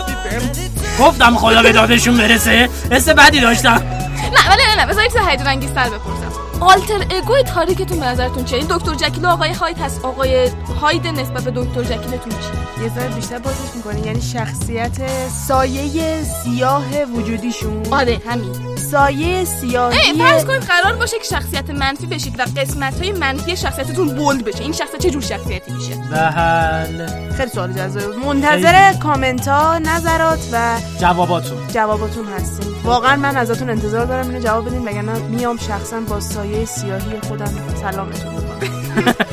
[SPEAKER 4] گفتم خدا به دادشون برسه. حس بدی داشتم.
[SPEAKER 3] نه ولی نه نه بذارید چیز هیجان انگیزتر بپرسم. آلتر اگوی تاریکتون به نظرتون چیه؟ این دکتر جکیل و آقای هاید هست آقای هاید نسبت به دکتر جکیلتون چیه
[SPEAKER 14] یه ذره بیشتر بازش می‌کنه یعنی شخصیت سایه سیاه وجودیشون.
[SPEAKER 3] آره همین.
[SPEAKER 14] سایه سیاهی
[SPEAKER 3] ای فرض کنید قرار باشه که شخصیت منفی بشید و قسمت های منفی شخصیتتون بولد بشه. این شخصیت چه جور شخصیتی میشه؟
[SPEAKER 4] بله.
[SPEAKER 14] خیلی سوال جذابه. منتظر کامنت ها نظرات و
[SPEAKER 4] جواباتون.
[SPEAKER 14] جواباتون هستیم. واقعا من ازتون انتظار دارم اینو جواب بدین وگرنه میام شخصا با سایه سیاهی خودم سلامتون می‌کنم [laughs]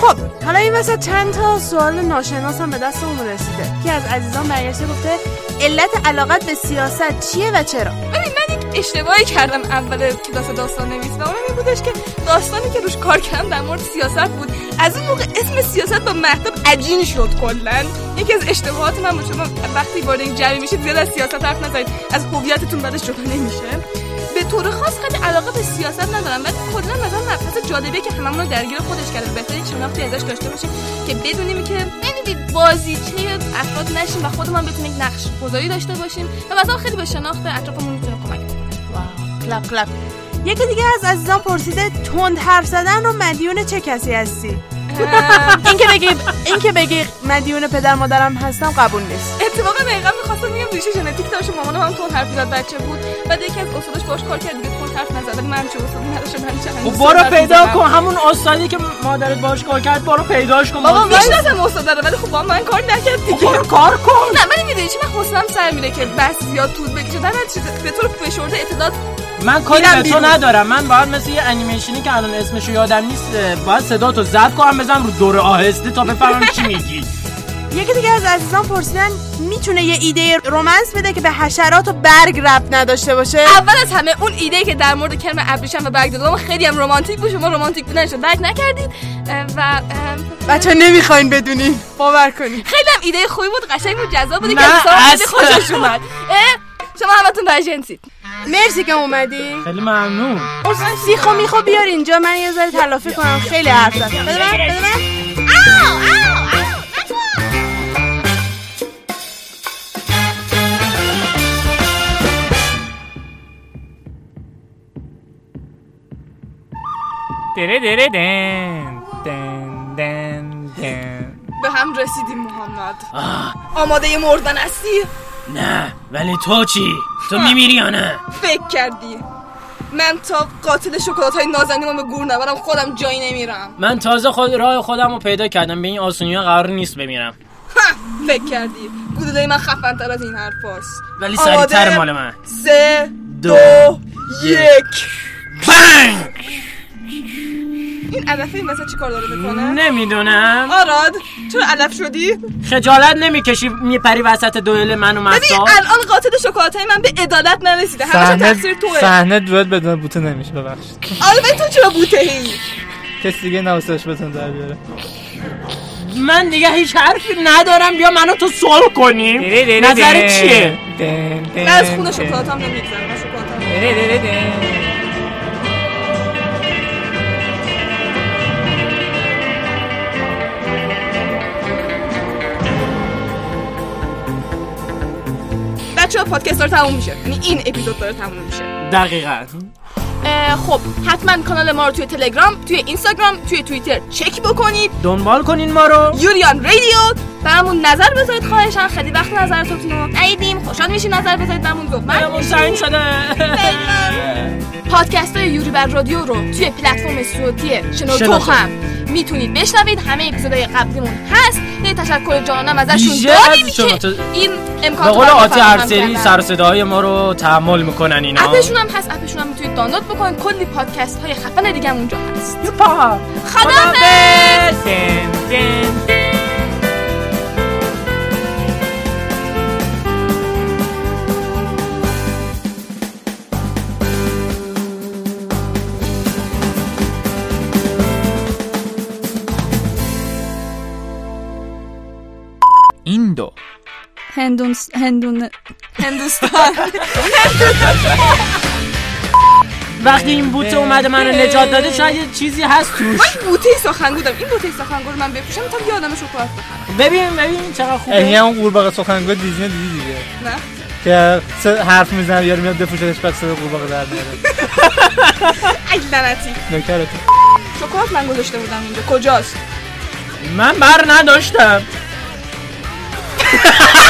[SPEAKER 14] خب حالا این وسط چند تا سوال ناشناس هم به دستمون رسیده. که از عزیزان برگشته گفته علت علاقت به سیاست چیه و چرا؟
[SPEAKER 3] ببین من یک اشتباهی کردم اول کلاس داستان نویسی اونم این بودش که داستانی که روش کار کردم در مورد سیاست بود. از اون موقع اسم سیاست با مهتاب عجین شد کلا. یکی از اشتباهات من بود شما وقتی وارد یک جمعی میشید زیاد از سیاست حرف نزنید. از هویتتون بعدش جدا نمیشه. طور خاص خیلی علاقه به سیاست ندارم ولی کلا مثلا مبحث جالبه که هممون درگیر خودش کرده. بهتره یک شناختی ازش داشته باشیم که بدونیم که یعنی بازیچه افراد نشیم و خودمون بتونیم نقش گذاری داشته باشیم و مثلا خیلی به شناخت اطرافمون می‌تونه کمک کنه
[SPEAKER 14] کلپ کلپ یکی دیگه از عزیزان پرسیده تند حرف زدن رو مدیون چه کسی هستی؟ این که بگی این که بگی مدیون پدر مادرم هستم قبول نیست.
[SPEAKER 3] اتفاقا دقیقا می‌خواستم میگم ریشه ژنتیک داشت مامانم هم تون حرف زد بچه بود. بعد یکی از استاداش باش کار کرد دیگه تون حرف نزد. من چه استادی نداشتم من چه
[SPEAKER 4] خب برو پیدا کن. همون استادی که مادرت باش کار کرد برو پیداش کن.
[SPEAKER 3] بابا می‌شناسم استاد رو ولی خب با من کار نکرد دیگه
[SPEAKER 4] برو کار کن.
[SPEAKER 3] نه من می‌دونی چی من حوصله‌ام سر میره که بس زیاد طول چیز به طور فشرده اطلاعات
[SPEAKER 4] من کاری به تو. ندارم. من باید مثل یه انیمیشنی که الان اسمشو یادم نیست باید صدا تو ضبط کنم بزنم رو دور آهسته تا بفهمم چی میگی.
[SPEAKER 14] یکی دیگه از عزیزان پرسیدن می‌تونه یه ایده رومنس بده که به حشرات و برگ ربط نداشته باشه؟
[SPEAKER 3] اول از همه اون ایده که در مورد کرم ابریشم و برگ دادم خیلی هم رمانتیک بود شما رمانتیک بودنشو درک نکردید و
[SPEAKER 14] بچه نمی‌خواین بدونین. باور کنین.
[SPEAKER 3] خیلی هم ایده خوبی بود قشنگ بود جذاب بود. که خیلی. خوشش اومد. شما همتون رژنسید
[SPEAKER 14] مرسی که اومدی.
[SPEAKER 4] خیلی ممنون.
[SPEAKER 14] سیخو میخو بیار اینجا من یه ذره تلافی کنم. خیلی حرف زدم بده من بده من.
[SPEAKER 10] دره دره دن دن دن دن
[SPEAKER 3] به هم رسیدیم محمد. آماده مردن هستی؟
[SPEAKER 4] نه ولی تو چی؟ تو میمیری یا نه؟
[SPEAKER 3] فکر کردی. من تا قاتل شکلات های نازنینم به گور نبرم خودم جایی نمیرم.
[SPEAKER 4] من تازه خود راه خودم رو پیدا کردم به این آسونی ها قرار نیست بمیرم.
[SPEAKER 3] ها، فکر کردی. گلوله من خفن تر از این حرف هست
[SPEAKER 4] ولی سریعتر مال من.
[SPEAKER 3] سه
[SPEAKER 4] دو،
[SPEAKER 3] دو یک.
[SPEAKER 4] بنگ!
[SPEAKER 3] این علفه این وسط چی کار داره می‌کنه؟
[SPEAKER 4] نمی‌دونم.
[SPEAKER 3] آراد چرا علف شدی؟
[SPEAKER 4] خجالت نمی‌کشی میپری وسط دوئل من و
[SPEAKER 3] ببین
[SPEAKER 4] مستا
[SPEAKER 3] الان قاتل شکلات های من به عدالت نرسیده. همش تقصیر توه.
[SPEAKER 10] صحنه دوئل بدون بوته نمیشه ببخشید.
[SPEAKER 3] آره تو چرا بوته ای؟
[SPEAKER 10] کسی دیگه نواسش بتون در بیاره.
[SPEAKER 4] من دیگه هیچ حرفی ندارم. بیا منو تو سول کنیم. نظر چیه؟
[SPEAKER 3] من از خون شکلات هم نمیگذرم من ها پادکست داره تموم میشه. یعنی این اپیزود داره تموم میشه.
[SPEAKER 4] دقیقا.
[SPEAKER 3] خب حتما کانال ما رو توی تلگرام توی اینستاگرام توی توییتر چک بکنید.
[SPEAKER 4] دنبال کنین ما رو.
[SPEAKER 3] یوریان رادیو برامون نظر بذارید خواهشان خیلی وقت نظراتتون رو ندیدیم. خوشحال میشین نظر بذارید. برامون دنبال
[SPEAKER 4] سنگ شده.
[SPEAKER 3] پادکست های یوری بر رادیو رو توی پلتفرم صوتی شنوتو. هم می‌تونید بشنوید. همه اپیزودهای قبلیمون هست. یه تشکر جانم ازشون داریم که. این امکان رو
[SPEAKER 4] آتی
[SPEAKER 3] کردن.
[SPEAKER 4] سر صداهای ما رو تحمل می‌کنن اینا.
[SPEAKER 3] اپشون هم هست. اپشون هم می‌تونید دانلود بکنید. کلی پادکست های خفن دیگه هم اونجا هست.
[SPEAKER 4] یوپا!
[SPEAKER 3] خدا
[SPEAKER 11] هندون هندون
[SPEAKER 3] هندوستان
[SPEAKER 4] وقتی این بوته اومده منو نجات داده شاید یه چیزی هست توش.
[SPEAKER 3] من بوته سخنگو دارم این بوته سخنگو رو من بپوشم تا یادم شکلات بخرم.
[SPEAKER 4] ببین ببین چقدر
[SPEAKER 10] این
[SPEAKER 4] خوبه
[SPEAKER 10] اون قورباغه سخنگوی دیزنی دیدی دیگه.
[SPEAKER 3] نه.
[SPEAKER 10] که سه حرف می‌زنه یارو میاد بفروشش بعد صدا قورباغه در میاره. [laughs]
[SPEAKER 3] ای لعنتی.
[SPEAKER 10] نکرت.
[SPEAKER 3] شکلات من گذاشته بودم اینجا. کجاست؟
[SPEAKER 4] من بر نداشتم. [laughs]